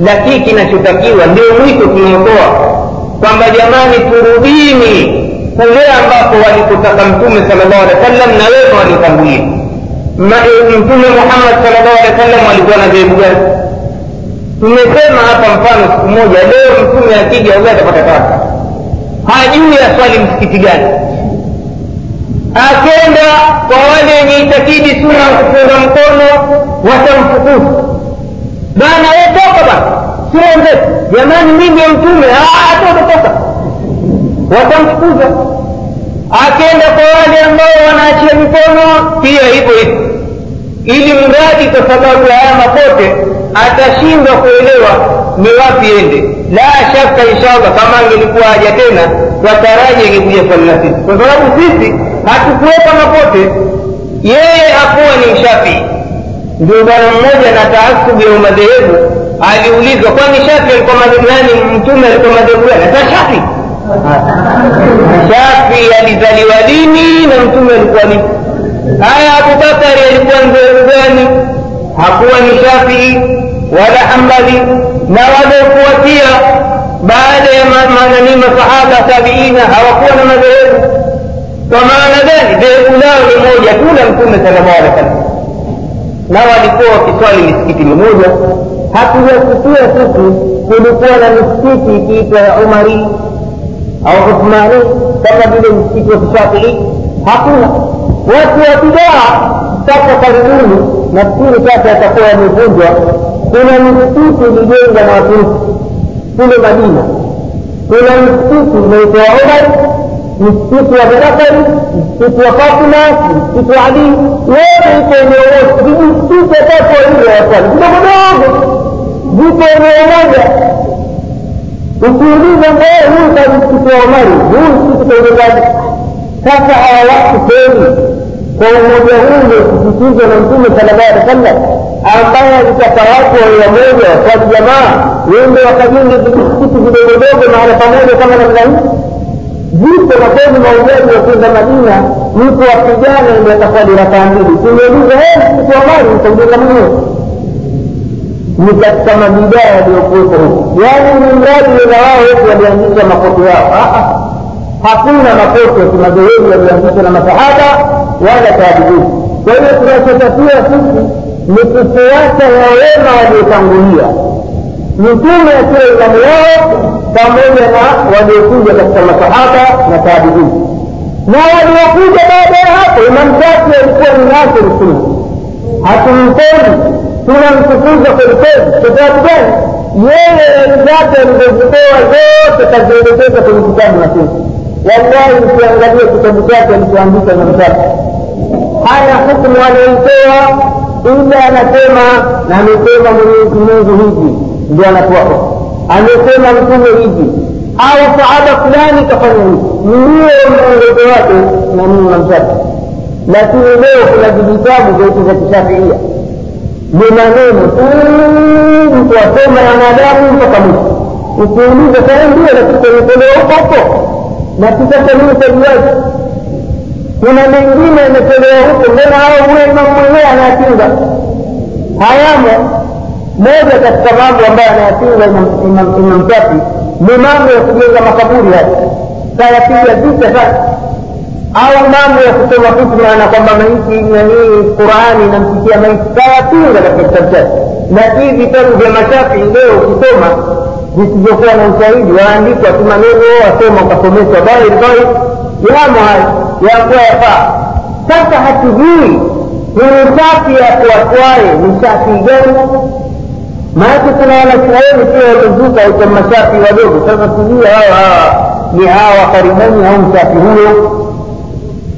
Speaker 1: Lakini kinachotakiwa ndio mwito tunaotoa kwamba jamani turudini kule ambapo walikutaka mtume sallallahu alaihi wasallam na wewe walitangulia. Mtume muhammad sallallahu alaihi wasallam alikuwa na dhehebu gani? Tumesema hapa mfano siku moja leo mtume akija uga atapata taka hajui aswali msikiti gani. Akenda kwa wale wenye itakidi suna kufunga mkono watamfukuza. Bana wetoka bana sio ndefu. Jamani mimi mtume. Hata utatoka watamfukuza. Akenda kwa wale ambao wanaachia mikono pia hivyo hivyo. Ili mradi kwa sababu ya haya mapote atashindwa kuelewa ni wapi ende. La shaka inshallah kama angelikuwa haja tena wataraji angekuja swali sisi. Kwa sababu sisi hatukuweka mapote. Yeye akuwa ni mshafi. Ndio bwana mmoja na taasubu ya umadhehebu aliulizwa kwani shafi alikuwa madhehebu gani? Mtume alikuwa madhehebu gani? Hata shafi shafi alizaliwa lini na mtume alikuwa lini haya abubakari alikuwa mdhehebu gani? Hakuwa ni shafii wala hambali na waliofuatia baada ya manani masahaba tabiina hawakuwa na madhehebu. Kwa maana gani? Dhehebu lao ni moja tu la mtume sallallahu alaihi na walikuwa wakiswali misikiti mimoja hatujakutia sisi kulikuwa na misikiti ikiitwa ya umari au uthmani kama vile msikiti wa kishafii hakuna watu wa bidaa sasa karibuni nafikiri sasa yatakuwa yamevunjwa kuna misikiti ilijenga na waturuki kule madina kuna msikiti unaitwa omar msikiti wa Abubakari, msikiti wa Fatima, msikiti wa Ali, wote iko eneo moja, vijisikiti watatu wawili waswali vidogo dogo, viko eneo moja. Ukiuliza mbee huyu ka msikiti wa Omari, huu msikiti kaujengaji? Sasa hawa watu kweli kwa umoja huu uliosisitizwa na Mtume sallallahu alaihi wasallam ambaye alitaka watu wawe wamoja, waswali jamaa, wende wakajenge vijimsikiti vidogodogo mahala pamoja kama namna hii vipo na kweli maujaji wa kwenda Madina, mtu apigana ndio ataswali rakaa mbili. Tumeuliza msikiti wa Mari utaujenga mwenyewe? Ni katika mabidaa yaliyokuwepo huku, yaani ni mradi wao wetu walianzisha mapoto yao. Hakuna mapoto ya kimadhehebu yaliyoanzishwa na masahaba wala tabiini. Kwa hiyo tunachotakiwa sisi ni kufuata ya wema waliotangulia. Mtume akiwa imamu yao pamoja na waliokuja katika masahaba na tabiini na waliokuja baada ya hapo imam shafi alikuwa ni nasiru sunna hatumpendi tunamtukuza kwelikweli kwa sababu gani? Yeye eli zake alizozitoa zote kazielekeza kwenye kitabu na sisi. Wallahi ukiangalia kitabu chake alichoandika imam shafi hana hukumu aliyoitoa ila anasema na amesema mwenyezi mungu hivi ndio anatoa amesema mtume hivi au sahaba fulani kafanya hivi. Niwe mwongozo wake na nini namshati lakini leo kuna vijitabu vyetu vya kishafiia ni maneno tu mtu asema ya mwanadamu mpaka mwisho. Ukiuliza saa ndio kwenye huko huko. Kuna mengine ametolewa huko mbona hao huyo imamu mwenyewe anayapinga? Hayamo. Moja katika mambo ambayo anayapinga imam ni mambo ya kujenga makaburi haya. Kayapiga vita sasa au mambo ya kusema hikma na kwamba maiti nanii qurani inamsikia maiti kayapinga katika kitabu chake. Na hii vitabu vya mashafi leo ukisoma visivyokuwa na ushahidi waandikwa tu maneno wasoma ukasomeshwa dhahiri dhahiri yamo haya yakuwa yafaa. Sasa hatujui ni nishati ya kuwatwaye ni gani? Maake kuna wanachuoni pia wamezuka uko mashafi wadogo. Sasa sijui hawa hawa ni hawa karibuni au mshafi huyo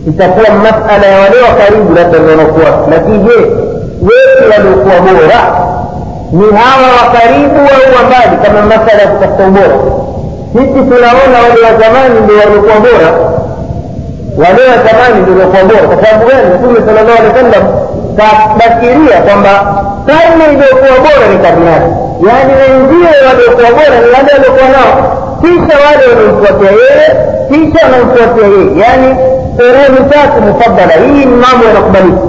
Speaker 1: itakuwa masala ya wale wa karibu labda wanaokuwa. Lakini je wetu waliokuwa bora ni hawa wa karibu au wa mbali? Kama masala ya kutafuta ubora. Sisi tunaona wale wa zamani ndio waliokuwa bora. Wale wa zamani ndio waliokuwa bora. Kwa sababu gani? Mtume sallallahu alaihi wasallam kabashiria kwamba karne iliyokuwa bora ni karne yake yaani wenzie waliokuwa bora ni wale waliokuwa nao. Kisha wale wanaomfuatia yeye kisha wanamfuatia yeye. Yaani quruni tatu mufadala hii ni mambo yanakubalika.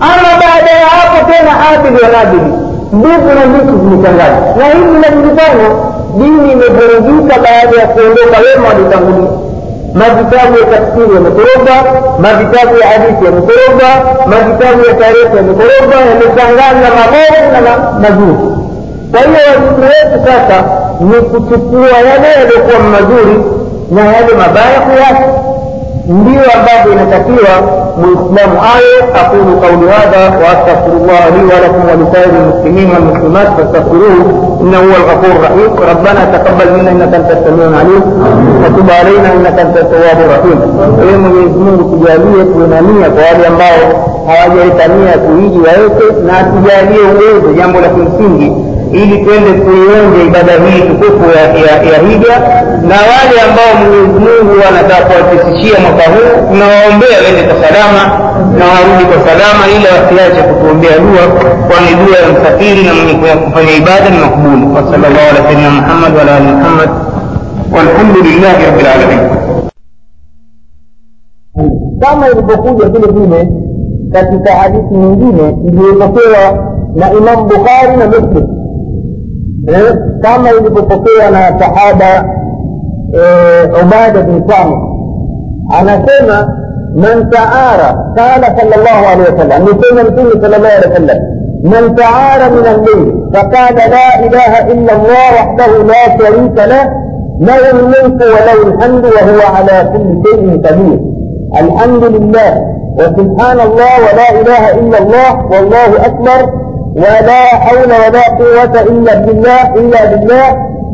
Speaker 1: Ama baada ya hapo tena adili wanadili ndugu na ndugu zimechangana na hili linajulikana dini imevurugika baada ya kuondoka wema waliotangulia mavitabu ya tafsiri yamekoroga mavitabu ya hadithi yamekoroga mavitabu ya tarehe yamekoroga yamechanganya mabovu na mazuri kwa hiyo wajibu wetu sasa ni kuchukua yale yaliyokuwa mazuri na yale mabaya kuyacha ndio ambavyo inatakiwa muislamu aye aqulu qauli hadha waastaghfiru llah li walakum walisairi lmuslimin walmuslimat fastaghfiruhu innahu huwa alghafuru rahim rabbana taqabbal minna innaka anta samiu alim watub alaina innaka anta tawabu rahim ewe mwenyezi mungu tujalie tuwe na nia kwa wale ambao hawajaweka nia kuiji waweke na tujalie uwezo jambo la kimsingi ili twende kuionja ibada hii tukufu ya, ya, ya hija. Na wale ambao mwenyezi mungu anataka kuwapisishia mwaka huu tunawaombea wende kwa salama na warudi kwa salama ila wasiache kutuombea dua kwani dua ya msafiri na mwenye kufanya ibada ni makbuli wasallallahu ala sayidina muhammad wala ali muhammad. Walhamdulillahi rabbil
Speaker 2: kama ilivyokuja vile vile katika hadithi nyingine iliyopokewa na imam bukhari na muslim kama ilivyopokewa na sahaba ubada bin samit anasema man taara qala sallallahu alaihi wasallam nisema mtume sallallahu alaihi wasallam man taara min al-layl faqala la ilaha illa allah wahdahu la sharika lah له الملك وله الحمد وهو على كل شيء قدير الحمد لله وسبحان الله ولا اله الا الله والله اكبر ولا حول ولا قوة إلا بالله إلا بالله.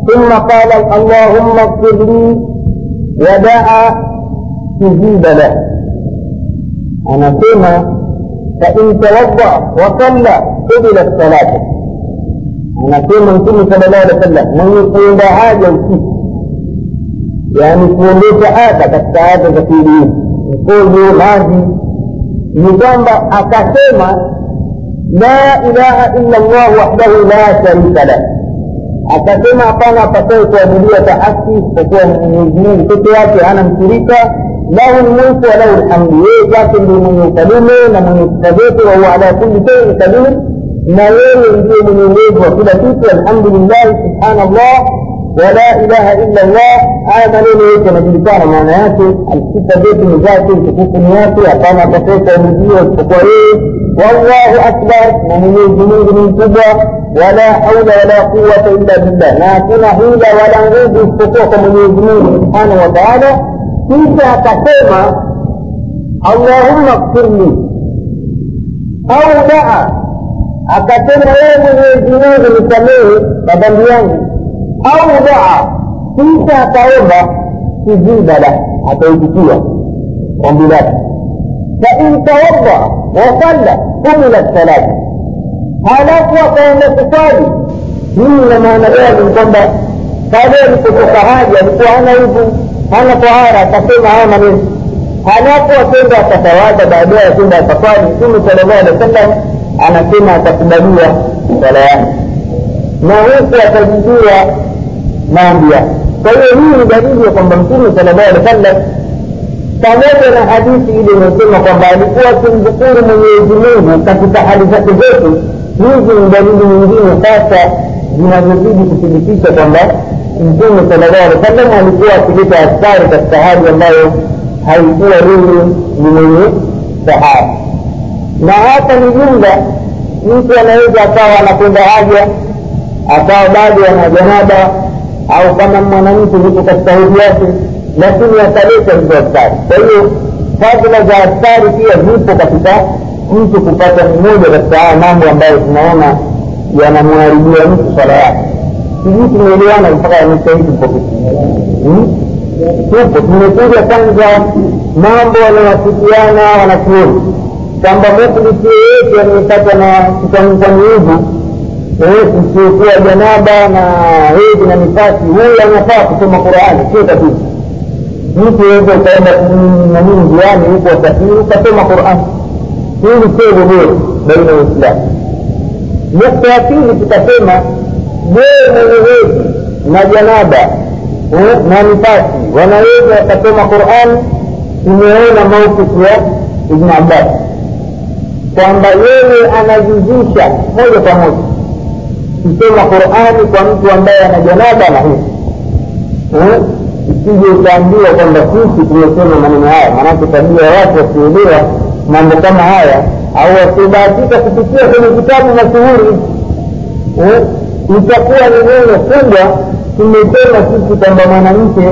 Speaker 2: ثم قال اللهم اغفر لي. ودعا تجيب له. أنا كما فإن توضأ وصلى قبلت صلاته أنا كما نقول صلى الله عليه وسلم من يقول حاجة usiku yani kuondesha ada katika ada za kielimu mkojo maji ni kwamba لا إله إلا الله وحده لا شريك له. أتسمع طانا فتوك ومدية حسي فتوك مجنين فتوك أنا مشريكة له الموت وله الحمد. إيه يجاك اللي من يتلمه لمن يتلمه وهو على كل شيء يتلمه ما يوم يجي من يجي وكل شيء الحمد لله سبحان الله. Wala ilaha illa llah haya maneno yote yanajulikana maana yake sifa zote ni zake utukufu ni yake hapana atakaye kuabudiwa isipokuwa yeye wallahu akbar na mwenyezi mungu ni mkubwa wala haula wala quwata illa billah na hakuna hila wala nguvu isipokuwa kwa mwenyezi mungu subhanahu wa taala kisha akasema allahumma kfirli au daa akasema wewe mwenyezi mungu nisamehe madhambi yangu أو دعا فيك توبة تجيب له أتوبتيه قبلات فإن توضع وصلى قبل الصلاة هلك وقام تصلي من لما نبيه من قبل فلن تفقها يبقى أنا يبو أنا طهارة تقول أنا من. هلك وصلى تتواجد بعدها ثم تصلي ثم صلى الله عليه وسلم أنا ثم تقبلية صلاة. ما هو تجدوها maombi kwa hiyo hii ni dalili ya kwamba mtume sala llahu alehi wa sallam pamoja na hadithi ile inayosema kwamba alikuwa akimdhukuru mwenyezi mungu katika hali zake zote hizi ni dalili nyingine sasa zinazozidi kuthibitisha kwamba mtume sala llahu alehi wa alikuwa akileta askari katika hali ambayo haikuwa yeye ni mwenye sahara na hata ni jumla mtu anaweza akawa anakwenda haja akawa bado ana janaba au kama mwanamke yuko katika hedhi yake lakini ataleta hizo askari. Kwa hiyo fadhila za askari pia zipo katika mtu kupata mmoja katika haya mambo ambayo tunaona yanamwharibia mtu swala yake. Sijui tumeelewana mpaka amestahidi tupo. Tumekuja kwanza mambo yanayosikiana wanachuoni kwamba muflisi yeyote anayepata na kitamkani hivi kusiokuwa janaba na hedhi na nifasi huyu anafaa kusoma qurani sio tatizo. Mtu weza ukaenda nani njiani huko wasafiri ukasoma qurani. Hili sio gogoro baina ya waislamu nukta ya pili tukasema jee mwenye hedhi na janaba na nifasi wanaweza wakasoma qurani tumeona maukifu ya ibn abbas. Kwamba yeye anajuzisha moja kwa moja kusoma qurani kwa mtu ambaye ana janaba na hivi isije ikaambiwa kwamba sisi tumesema maneno haya. Maanake tabia watu wasioelewa mambo kama haya au wasiobahatika kupitia kwenye vitabu mashuhuri itakuwa ni neno kubwa. Tumesema sisi kwamba mwanamke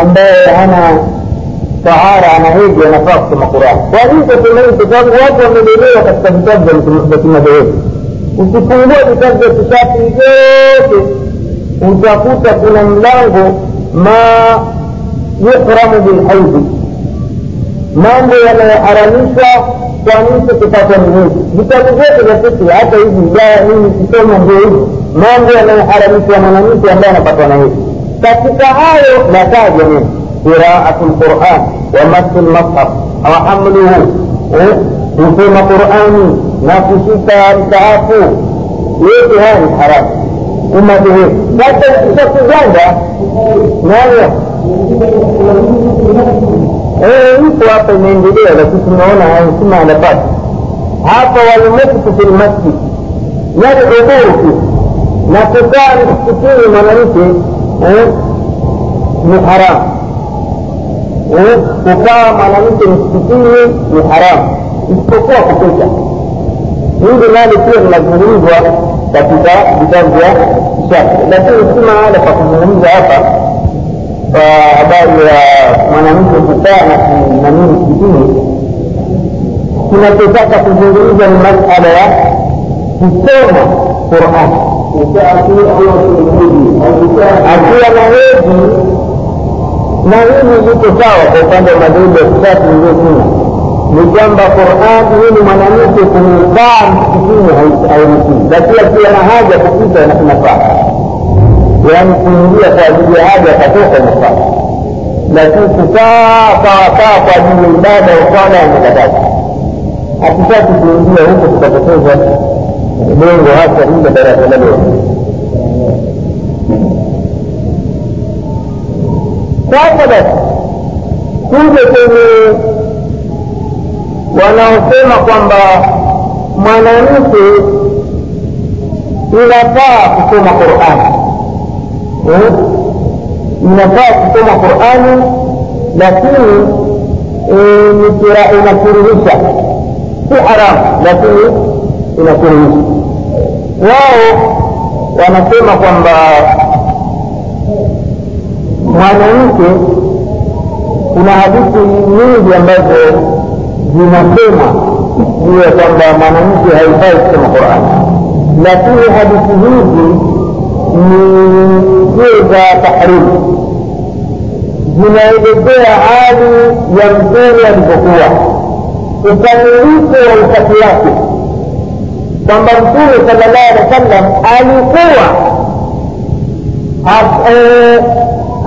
Speaker 2: ambaye hana tahara ana hedhi anafaa kusoma qurani. Kwa tasema hivi kwa sababu watu wamelelewa katika vitabu vya kimadhehebu ukifungua vitabu vya kishafi vyote. Utakuta kuna mlango ma yuhramu bilhaidhi mambo yanayoharamishwa kwa mtu kupata mnuzi vitabu vyote vya fikri hata hivi idaya nini kisoma ndio hivi mambo yanayoharamishwa mwanamke ambaye anapatwa na hivi katika hayo nataja nini? Qiraatu lquran wa masu lmashaf wa hamluhu.
Speaker 1: Kusoma qurani na kushika msaafu yote haya ni haramu umadhehebu sasa ukisha kuganda nayo ipo hapa imeendelea lakini tunaona haisima anapata hapa walmuktu fi lmasjid yadudhuru tu na kukaa msikitini mwanamke ni haramu kukaa mwanamke msikitini ni haramu isipokuwa kupita hili nalo pia linazungumzwa katika vitabu vya shafi lakini si mahala pa kuzungumza hapa kwa habari ya mwanamke kukaa na kunanii msikitini kinachotaka kuzungumza ni masala ya kusoma qurani akiwa na hedhi na hili liko sawa kwa upande wa madhehebu ya kishafi iliyosema ni kwamba qurani hili mwanamke kukaa msikitini hairuhusiwi lakini akiwa na haja kupita inafaa yaani kuingia kwa ajili ya haja akatoka inafaa lakini kukaa sawasawa kwa ajili ya ibada ya swala yamekataza hatutaki kuingia huko tukapoteza lengo hasa hilo darasa la leo sasa basi kuja kwenye wanaosema kwamba mwanamke inafaa kusoma qurani. Inafaa kusoma qurani lakini inakuruhisha si haramu lakini inakuruhisha wao wanasema kwamba mwanamke kuna hadithi nyingi ambazo zinasema ya kwamba mwanamke haifai kusoma qurani lakini hadithi hizi ni sio za tahrimu zinaelezea hali ya mtume alivyokuwa ukamilifu wa ukati wake kwamba mtume sala llahu alehi wa sallam alikuwa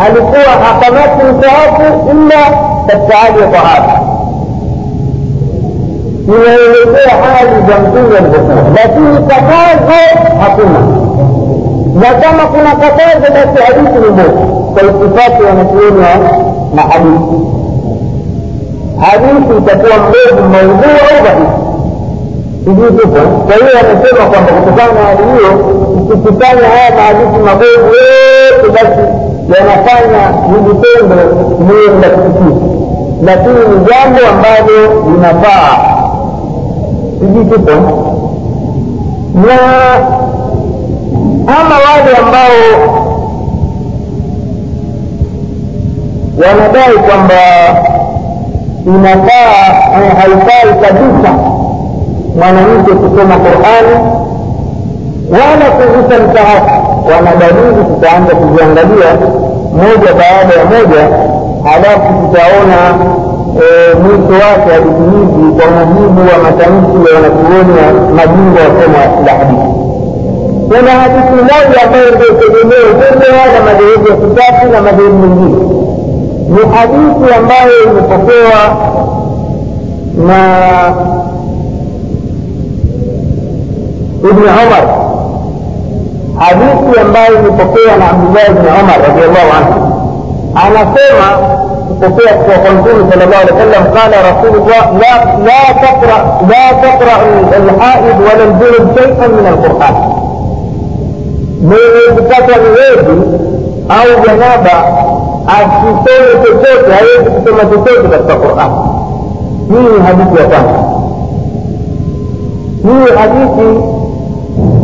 Speaker 1: alikuwa hakamati msaafu illa katika hali ya tahara inaelezea hali za mtume alivyokuwa lakini katazo hakuna. Na kama kuna katazo basi hadithi ni mbovu kwa itifaki wanachuoni wa mahadithi. Hadithi itakuwa mbovu maudhuu au dhaifu. Sijui kwa hiyo wamesema kwamba kutokana na hali hiyo ukikusanya haya mahadithi mabovu yote basi yanafanya hili tendo liwe la lakini ni jambo ambalo linafaa sijui na ama wale ambao wanadai kwamba inafaa haifai kabisa mwanamke kusoma qurani wala kuvuta msahafu wana dalili tutaanza kuziangalia moja baada ya moja halafu tutaona mwisho wake hadithi hizi kwa mujibu wa matamshi ya wanachuoni wa majimbo ya somo la hadithi. Kuna hadithi moja ambayo ndio tegemeo kubwa na madhehebu ya kitatu na madhehebu mengine. Ni hadithi ambayo imepokewa na ibni umar hadithi ambayo imepokewa na abdullah ibni umar radiallahu anhu. Anasema kupokea kutoka kwa mtume sala llahu alih wa sallam qala rasulullah la taqra la taqrau alhaid wala ljunub shaian min alquran mwenye kupatwa ni hedhi au janaba asisome chochote hawezi kusoma chochote katika quran hii ni hadithi ya kwanza hii hadithi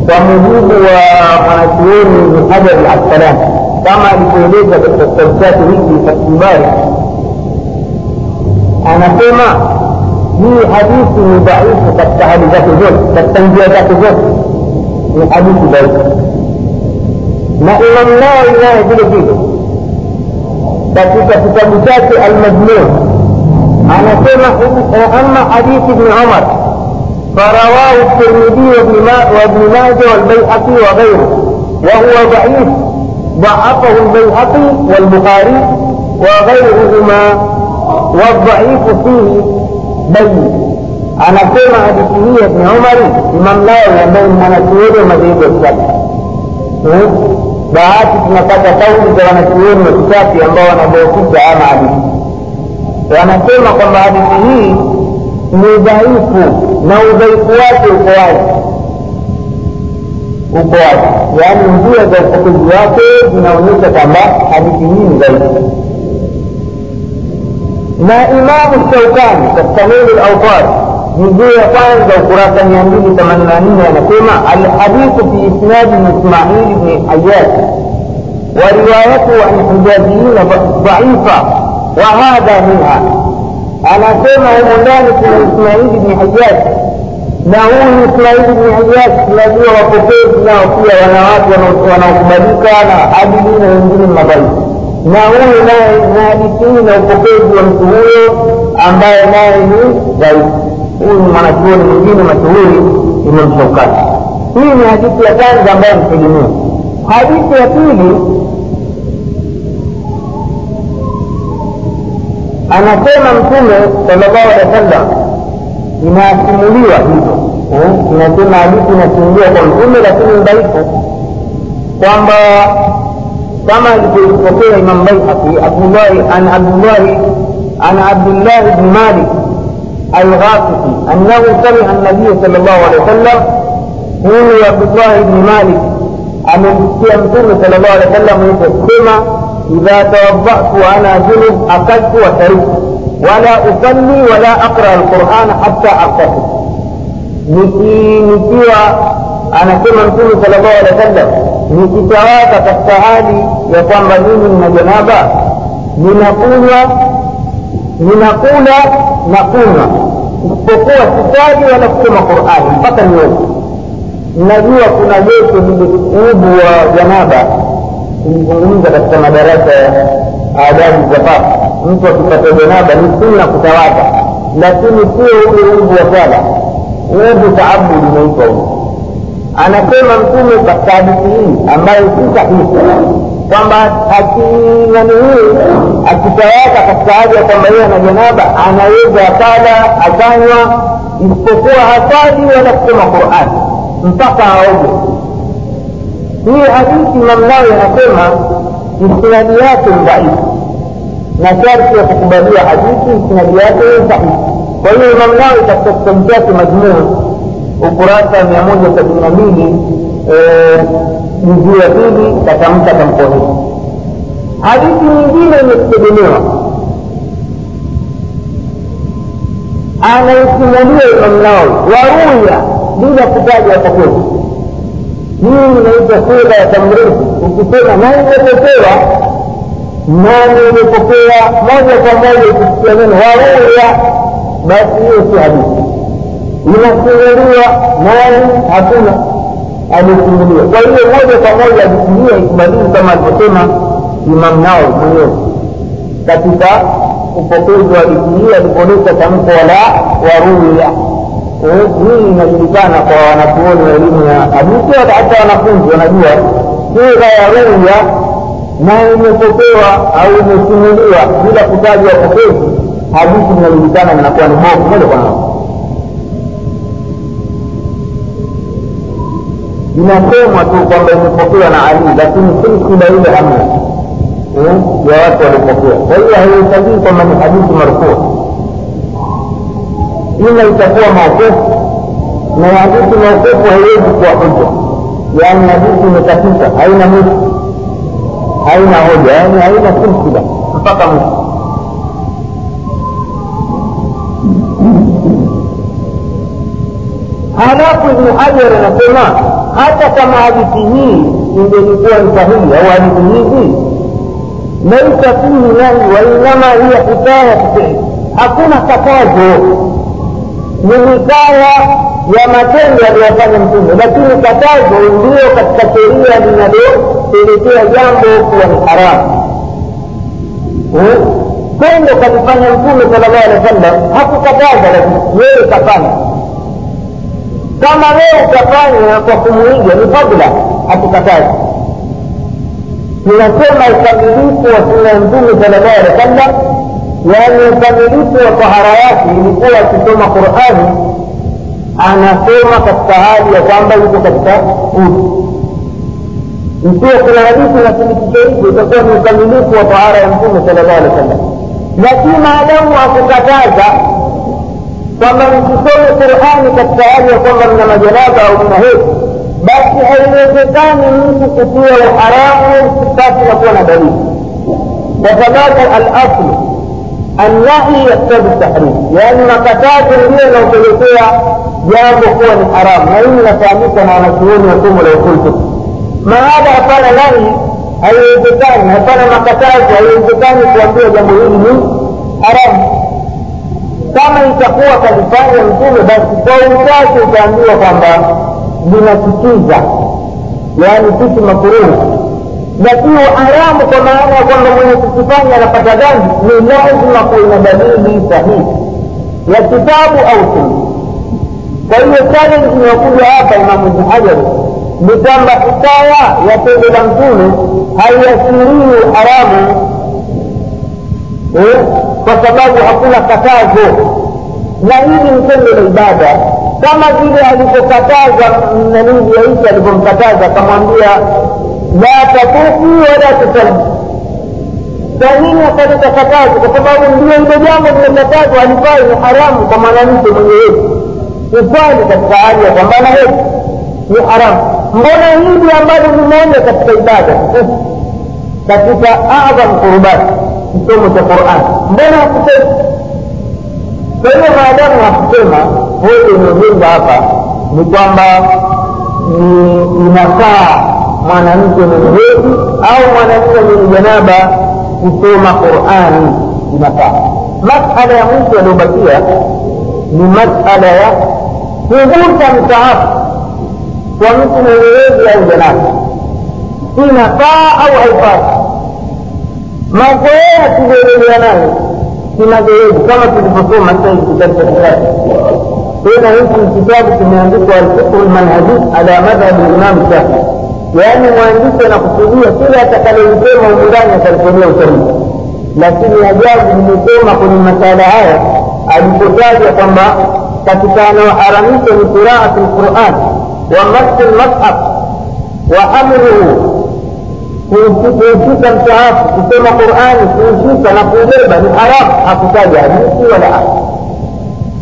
Speaker 1: kwa mujibu wa mwanachuoni ibn hajar al asqalani kama alivyoeleza katika kitabu chake hiki fathulbari anasema hii hadithi ni dhaifu katika hali zake zote katika njia zake zote ni hadithi dhaifu na imam nawawi naye vile vile katika kitabu chake almajnun anasema ama hadithi ibni umar فرواه الترمذي وابن ماجه والبيهقي وغيره وهو ضعيف ضعفه البيهقي والبخاري وغيرهما والضعيف فيه بين. أنا كما أدتني ابن عمر إمام الله يبين من أسير مزيد السبب. بعات نفاق قول جوان أسير مكتاب يالله أنا بوكي جعام عليه وأنا كما قل هذه مضعيف نوضيف واسع قوائد وقوائد يعني مضيئة جوان أسير مكتاب يالله أنا بوكي جعام عليه na imamu shaukani katika nini al-awtar juzuu ya kwanza ukurasa mia mbili themanini na nne anasema alhadithu fi isnadi ismaili bni ayas وروايته عن حجازيين ضعيفة وهذا منها أنا سمع مدانة إسماعيل بن حجاج نقول إسماعيل بن حجاج الذي وقفت له فيها ونوات ونوكملك أنا عدلين وينزل المضيف na huyo naye na hadithi na upokezi wa mtu huyo ambaye naye ni dhaifu. Huyu ni mwanachuoni mwingine mashuhuri imam hii ni hadithi ya kwanza ambayo mtegemea hadithi ya pili anasema mtume sallallahu alaihi wasallam inasimuliwa hivyo. Inasema hadithi inasimuliwa kwa mtume lakini dhaifu. Kwamba كما يستطيع الإمام بيحقي عبد الله عن عبد الله عن عبد الله بن مالك الغافقي أنه سمع النبي صلى الله عليه وسلم يقول عبد الله بن مالك عن النبي صلى الله عليه وسلم يقول كما إذا توضأت وأنا جنب أكلت وشربت ولا أصلي ولا أقرأ القرآن حتى أغتسل. نكي نكيوا أنا كما نقول صلى الله عليه وسلم nikitawaka katika hali ya kwamba mimi nina janaba ninakunywa ninakula na kunywa. Isipokuwa sitaji wala kusoma qurani mpaka niote najua kuna lile ubu wa janaba. Tulizungumza katika madarasa ya adabu za papa. Mtu akipata janaba ni sunna kutawaka lakini sio ule ubu wa sala ubu taabudi unaitwa huo anasema mtume katika hadithi hii ambayo si sahihi kwamba akitawaka katika hali ya kwamba yeye ana janaba anaweza akala akanywa isipokuwa hasali wala kusoma qurani mpaka aoge. Hii hadithi mamnawi anasema isnadi yake dhaifu na sharti ya kukubalia hadithi isnadi yake sahihi kwa hiyo mamnawi katika kitabu chake majmuu ukurasa mia moja sabini na mbili juzuu hili katamka tamko hili hadithi nyingine imekutegemewa anaisimulia Imam Nawawi waruya bila kutaja wapokezi. Hii inaitwa sura ya tamrithi. Ukisema nani imepokewa, nani imepokea moja kwa moja, ukisikia neno waruya, basi hiyo si hadithi. Inasimuliwa nani, hakuna alisimuliwa. Kwa hiyo moja kwa moja hiyo haikubaliwi kama alivyosema Imam nao mwenyewe. Katika upokezi wa hadithi alipoleta tamko la waruya hii inajulikana kwa wanachuoni wa elimu ya hadithi hata wanafunzi wanajua. Sura ya ruya na imepokewa au imesimuliwa bila kutajwa wapokezi hadithi inajulikana inakuwa ni bovu moja kwa moja inasemwa tu kwamba imepokewa na ali lakini silsila ile hamna ya watu walipokea. kwa hiyo haihitajii kwamba ni hadithi marufuu. Ila itakuwa maukufu. Na hadithi maukufu haiwezi kuwa hoja yaani hadithi imekatika haina mwisho. Haina hoja yaani haina silsila. Mpaka mwisho. Halafu ibnu hajar anasema hata kama hadithi hii ingelikuwa ni sahihi au hadithi hizi laisa fihi nahi wainama hiya hikayatu hakuna katazo ni hikaya ya matendo aliyofanya mtume lakini katazo ndio katika sheria linalopelekea jambo kuwa ni haramu. Tendo kalifanya mtume sala llahu alehi wa sallam hakukataza lakini yeye kafanya kama wewe utafanya kwa kumuiga ni fadla hatukatazi. Tunasema ukamilifu wa suna ya mtume sala llahu alehi wa sallam yaani ukamilifu wa tahara yake ilikuwa akisoma qurani anasoma katika hali ya kwamba yuko katika udhu ikiwa kuna hadithi inathibitisha hivyo itakuwa ni ukamilifu wa tahara ya mtume sala llahu alehi wa sallam lakini maadamu akukataza katika hali ya kwamba mna majanaba au mna hedhi basi haiwezekani mtu kutia uharamu pasi na kuwa na dalili kwa sababu alaslu annahi yaktabi tahrim yaani makatazo ndio yanaopelekea jambo kuwa ni haramu na hii inafahamika na wanachuoni wa somo la usul maada hapana nahi haiwezekani hapana makatazo haiwezekani kuambia jambo hili ni haramu kama itakuwa kalifanya mtume basi kwa uchache utaambiwa kwamba linachukiza yaani sisi makuruhu. Na sio haramu kwa maana ya kwamba mwenye kukifanya anapata dhambi ni lazima kuwe dalili sahihi ya kitabu au sunna. Kwa hiyo challenge inayokuja hapa imamu ibn hajar ni kwamba ikawa ya tendo la mtume haiashirii haramu. Eh, kwa sababu hakuna katazo. Na hili mtendo tendo la ibada. Kama vile alivyokataza nanii yaisi alivyomkataza akamwambia la tatufu wala tusalli kwa nini akaleta katazo? Kwa sababu ndio hilo jambo limekatazwa alifai ni haramu kwa mwanamke mwenye hedhi kusali katika hali ya kwamba na ni haramu. Mbona hili ambalo limeenda katika ibada? Katika adham qurubati kisomo cha quran. Mbona hakusema? Kwa hiyo maadamu hakusema hoja inayojenga hapa ni kwamba inafaa mwanamke mwenye hedhi au mwanamke mwenye janaba kusoma qurani inafaa masala ya mwisho yaliyobakia ni masala ya kugusa msaafu kwa mtu mwenye hedhi au janaba. Inafaa au haifai mazoea tulielelea nayo si madhehebu kama tulivyosoma sasa hivi kitabu cha kisasa tena hiki ni kitabu kimeandikwa alfiqhu lmanhaji ala madhhabi limam shafii yaani mwandishi anakusudia kile atakalolisema humu ndani atalifanyia ushahidi lakini ajabu nimesoma kwenye masala haya alipotaja kwamba katika anayoharamisha ni qiraatu lquran wa masu lmashaf wa hamluhu kuushika msaafu kusoma qurani kuhusika na kuubeba ni haramu. Hakutaja hadithi wala aya.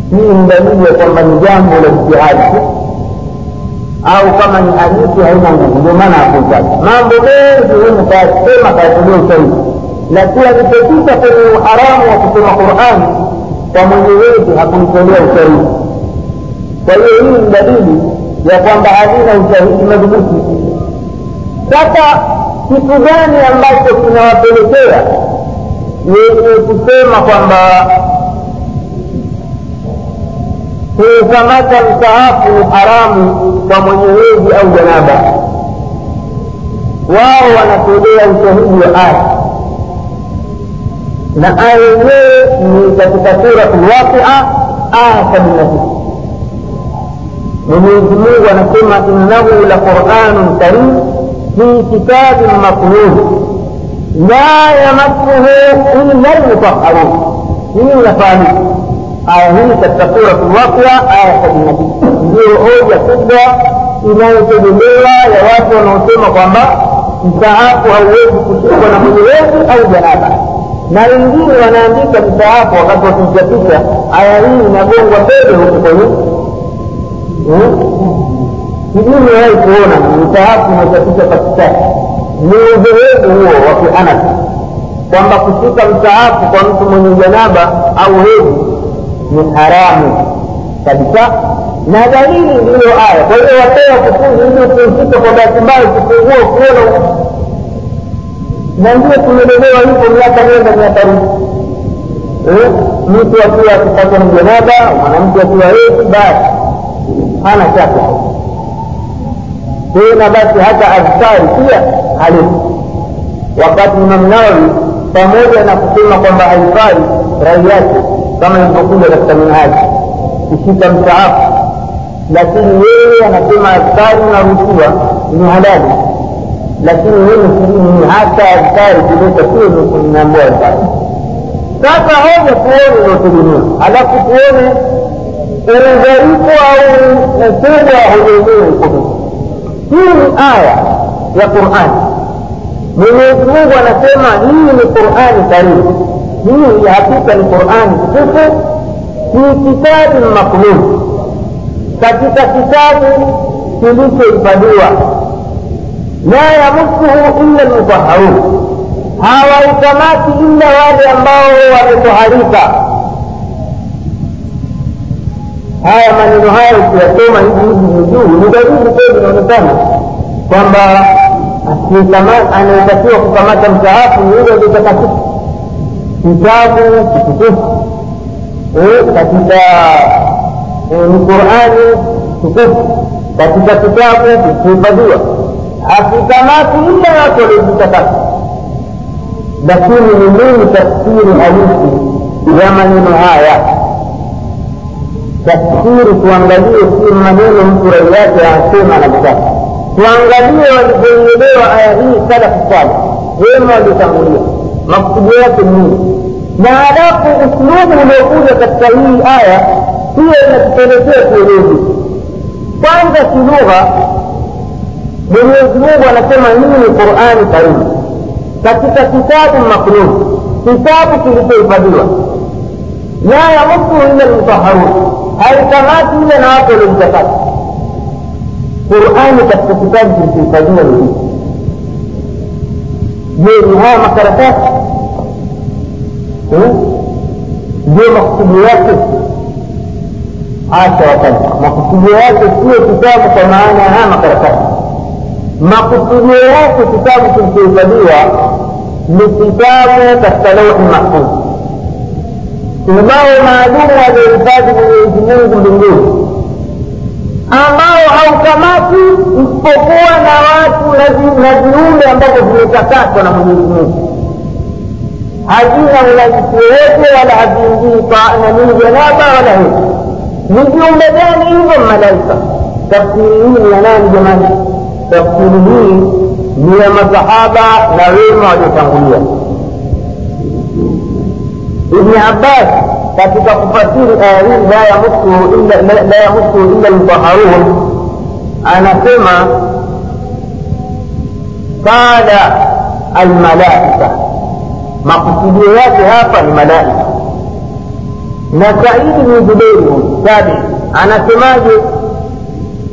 Speaker 1: Hii ni dalili ya kwamba ni jambo la ijtihadi tu. Au kama ni hadithi haina nguvu. Ndio maana hakuitaja mambo mengi humu kayasema kayatulia usaidi lakini alipopita kwenye uharamu wa kusoma qurani kwa mwenye wetu hakuitolea ushahidi. Kwa hiyo hii ni dalili ya kwamba halina ushahidi madhubuti. Sasa kitu gani ambacho kinawapelekea? Yenye kusema kwamba kuukamata msahafu ni haramu kwa mwenye hedhi au janaba. Wao wanatolea ushahidi wa aya na aya yenyewe ni katika suratu lwaqia aya sabini na mwenyezi mungu anasema innahu la quranun karim في كتاب مكنون لا يمسه إلا المطهرون hii unafahamika aya hii katika suratu lwaqia aya sabini na tisa ndiyo hoja kubwa inayotegemewa ya watu wanaosema kwamba msaafu hauwezi kushikwa na mwenye wetu au janaba na wengine wanaandika msaafu wakati wakichapisha aya hii inagongwa mbele huku kwenye sijui niwahi kuona mtaafu umechapisha pakistani ni udhehebu huo wa kianafi kwamba kushika mtaafu kwa mtu mwenye janaba au hedhi ni haramu kabisa. Na dalili ndiyo aya kwa hiyo wapewa kufunzi ili ukiushika kwa bahati mbaya ukifungua kuona. Na ndio tumelelewa hivyo miaka nenda miaka rudi mtu akiwa akipatwa na janaba mwanamke akiwa hedhi basi hana shaka tena basi hata adhkari pia halifu wakati Imam Nawawi pamoja na kusema kwamba haifai rai yake kama ilivyokuja katika minhaji kushika msaafu lakini yeye anasema adhkari unaruhusiwa ni halali lakini mimi sijui hata adhkari kuleta sio nimeambiwa adhkari sasa hoja tuone inayotegemea alafu tuone udhaifu au ukubwa wa hoja yenyewe hii ni aya ya qurani mwenyezi mungu anasema hii ni qurani karimu hii hakika ni qurani tukufu. Fi kitabi maknun katika kitabu kilichohifadhiwa. La yamusuhu illa lmutaharun hawaikamati illa wale ambao wametoharika haya maneno haya ukiyasoma hivi hivi juu ni dalili kweli inaonekana kwamba anayetakiwa kukamata msaafu ni yule aliyetakatifu kitabu kitukufu katika ni qurani tukufu katika kitabu kilichohifadhiwa hakikamati ila watu waliojitakasa lakini ni nini tafsiri halisi ya maneno haya tafsiri tuangalie si maneno mtu rai yake anasema anataka tuangalie walivyoielewa aya hii salafu saleh wema waliotangulia. Makusudio yake nini? Na halafu uslubu uliokuja katika hii aya hiyo inatupelekea kuelewi kwanza kilugha mwenyezi mungu anasema hii ni qurani karimu katika kitabu maknun kitabu kilichohifadhiwa. La yamusuhu illa lmutaharun haikamati ile na watu waliomtakasa qurani katika kitabu kilichohifadhiwa ni hii je ni haya makaratasi? Ndio makusudio yake? Acha wakati makusudio yake sio kitabu kwa maana ya haya makaratasi. Makusudio yake kitabu kilichohifadhiwa ni kitabu katika lauhi mahfudh ubao maalumu aliohifadhi mwenyezi mungu mbinguni ambao haukamati isipokuwa na watu na viumbe ambavyo vimetakaswa na mwenyezi mungu. Hazina unajisi wowote wala haviingii nanii janaba wala hivi ni viumbe gani hivyo malaika? Tafsiri hii ni ya nani jamani? Tafsiri hii ni ya masahaba na wema waliotangulia ibni abbas katika kufasiri aya hii la yamusuhu illa lmutaharun anasema qala almalaika makusudio yake hapa ni malaika na saidi ni jubeiri tabi anasemaje?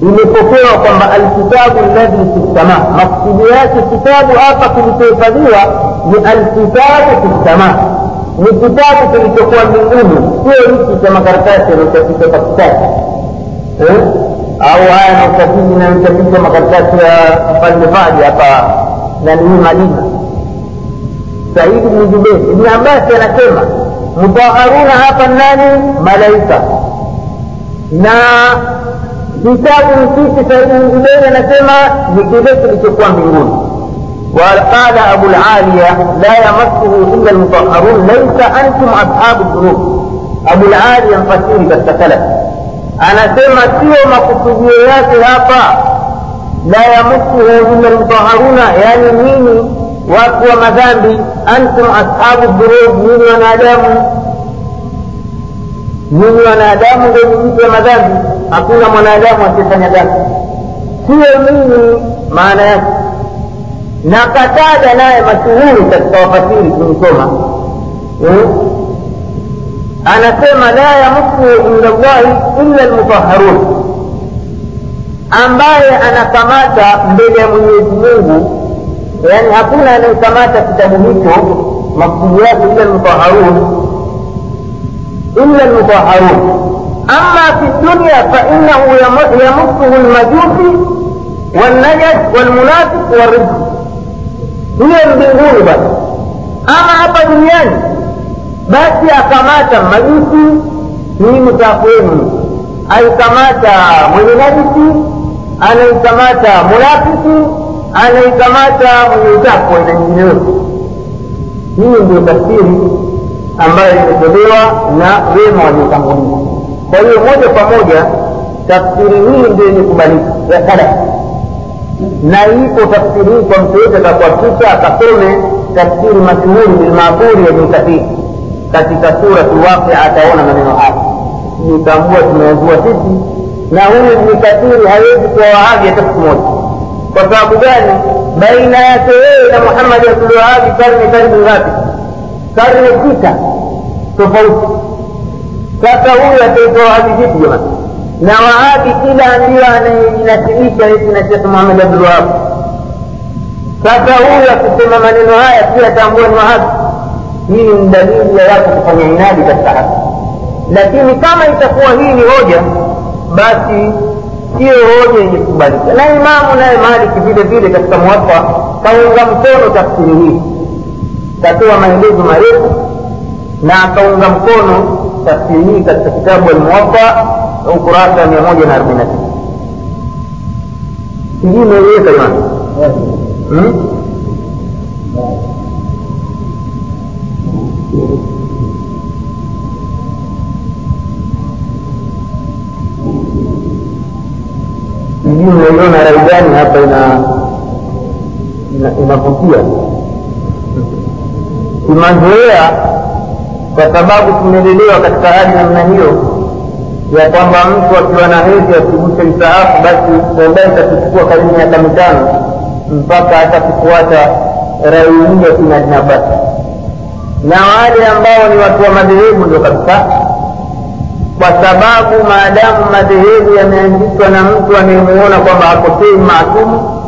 Speaker 1: Imepokewa kwamba alkitabu alladhi fi lsama makusudio yake kitabu hapa kilichohifadhiwa ni alkitabu fi lsama ni kitabu kilichokuwa mbinguni sio hiki cha makaratasi yanayochapishwa katikati au haya nausafiri inayochapisha makaratasi ya mfalme faji hapa nanihii madina. Saidi bni jubeir ibni abasi anasema mutaharuna hapa nani? Malaika. Na kitabu hiki saidi bni jubeir anasema ni kile kilichokuwa mbinguni وقال أبو العالية لا يمسه إلا المطهرون ليس أنتم أصحاب الذنوب. أبو العالية القتيل بالتكلم أنا سيما سيو ما كنت هابا لا يمسه إلا المطهرون يعني ميني وأقوى مذنبي. أنتم أصحاب الذنوب من وأنا دام من وأنا دام ومن مذنبي. أقول وأنا دام وأنا دام سيو ميني معناه na katada naye mashuhuri katika wafasiri kumsoma anasema la yamusu inda llahi illa lmutaharun ambaye anakamata mbele ya mwenyezi mungu yani hakuna anayekamata kitabu hicho maksudi yake illa lmutaharun illa lmutaharun ama fi dunya fainahu yamusuhu lmajusi والنجس والمنافق والرزق hiyo mbinguni bwana ama hapa duniani basi akamata majusi hii msafu wenu. Aikamata mwenye najisi anaikamata munafiki anaikamata mwenye utakwa na nyingineyo hii ndio tafsiri ambayo imetolewa na wema waliotangulia kwa hiyo moja kwa moja tafsiri hii ndio yenye kubalika ya salafu na ipo tafsiri kwa mtu yote atakuhakikisha akasome tafsiri mashuhuri bilmaburi ya ibn katika suratu waqia ataona maneno haya. Nitambua tumeazua sisi na huyu ni hawezi kuwa wahabi hata siku moja. Kwa sababu gani? Baina yake yeye na muhammad abdulwahabi karne karibu ngapi? Karne sita. Tofauti. Sasa huyu ataitwa wahabi vipi jamani na wahabi kila ndio anayejinasibisha eti na shekh muhammad sasa huyu akisema maneno haya pia tambua ni wahabi? Hii ni dalili ya watu kufanya inadi katika haki. Lakini kama itakuwa hii ni hoja basi siyo hoja yenye kubalika na imamu naye maliki vile vile katika muwafa kaunga mkono tafsiri hii. Katoa maelezo marefu na akaunga mkono tafsiri hii katika kitabu almuwafa ukurasa mia moja na arobaini na tisa. Sijui imeeleweka jamani. Hmm? sijui umeiona rai gani hapa ina inavutia. Tumazoea kwa sababu tumelelewa katika hali namna hiyo ya kwamba mtu akiwa na hedhi asiguse msaafu basi baadaye itatuchukua karibu miaka mitano mpaka atakufuata rai hii ya kina Ibn na wale ambao ni watu wa madhehebu ndio kabisa. Kwa sababu maadamu madhehebu yameandikwa na mtu anayemuona kwamba akosei maasumu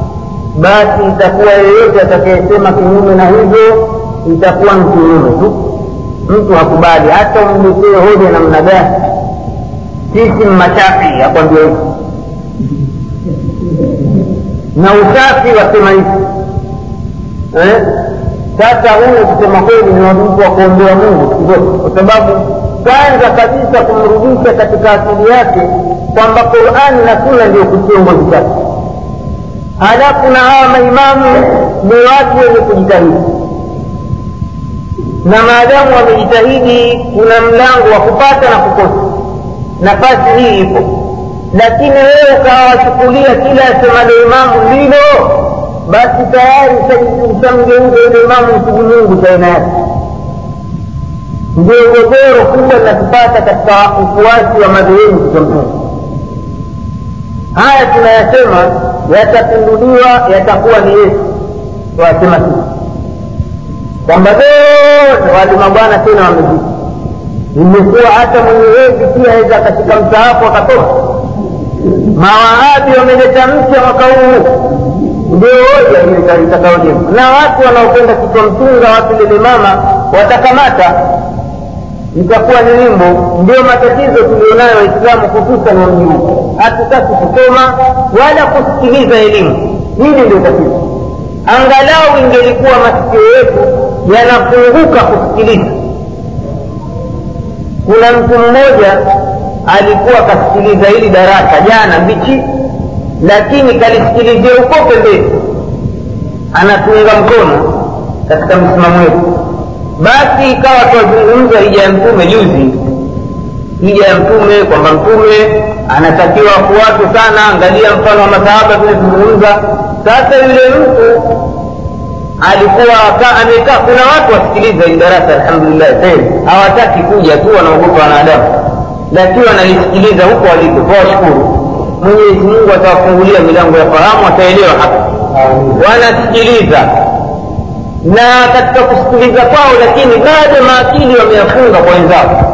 Speaker 1: basi itakuwa yeyote atakayesema kinyume na hivyo itakuwa ni kinyume tu. Mtu hakubali hata umletee hoja namna gani sisi mashafii akwambia hivi na usafi wasema hivi. Eh? sasa huyu kusema kweli ni wadudu wa kuombea mungu kwa sababu kwanza kabisa kumrudisha katika asili yake kwamba qurani na sunna ndio kiongozi chake halafu na hawa maimamu ni watu wenye kujitahidi. Na maadamu wamejitahidi kuna mlango wa kupata na kukosa nafasi hii ipo. Lakini wewe ukawachukulia kila asemalo imamu lilo basi tayari ushamgeuza yule imamu msigu mungu cha yake. Ndio gogoro kubwa linatupata katika ufuasi wa madhehebu kitamtuni haya tunayasema yatapinduliwa yatakuwa ni yesu. Wasema sisi kwamba zote walimabwana tena wamezidi imekuwa hata mwenye wezi pia aweza katika msaafu akatoa mawahabi wameleta mpya mwaka huu. Ndio hoja ile na watu wanaokwenda kichwa mtunga watu lile mama watakamata. Itakuwa ni wimbo. Ndio matatizo tulionayo waislamu hususan wa mji huu hatutaki kusoma wala kusikiliza elimu. Hili ndio tatizo. Angalau ingelikuwa masikio yetu yanafunguka kusikiliza kuna mtu mmoja alikuwa akasikiliza hili darasa jana mbichi lakini kalisikilizia huko pembeni. Anatunga mkono katika msimamo wetu. Basi ikawa twazungumza hija ya mtume juzi. Hija ya mtume kwamba mtume anatakiwa kuwatu sana angalia mfano wa masahaba vile tuzungumza sasa yule mtu alikuwa amekaa. Kuna watu wasikiliza hili darasa alhamdulillah tena hawataki kuja tu wanaogopa wanadamu. Lakini wanalisikiliza huko waliko. Twawashukuru mwenyezi mungu atawafungulia milango ya fahamu wataelewa hapa. Wanasikiliza. Na katika kusikiliza kwao lakini bado maakili wameyafunga kwa wenzao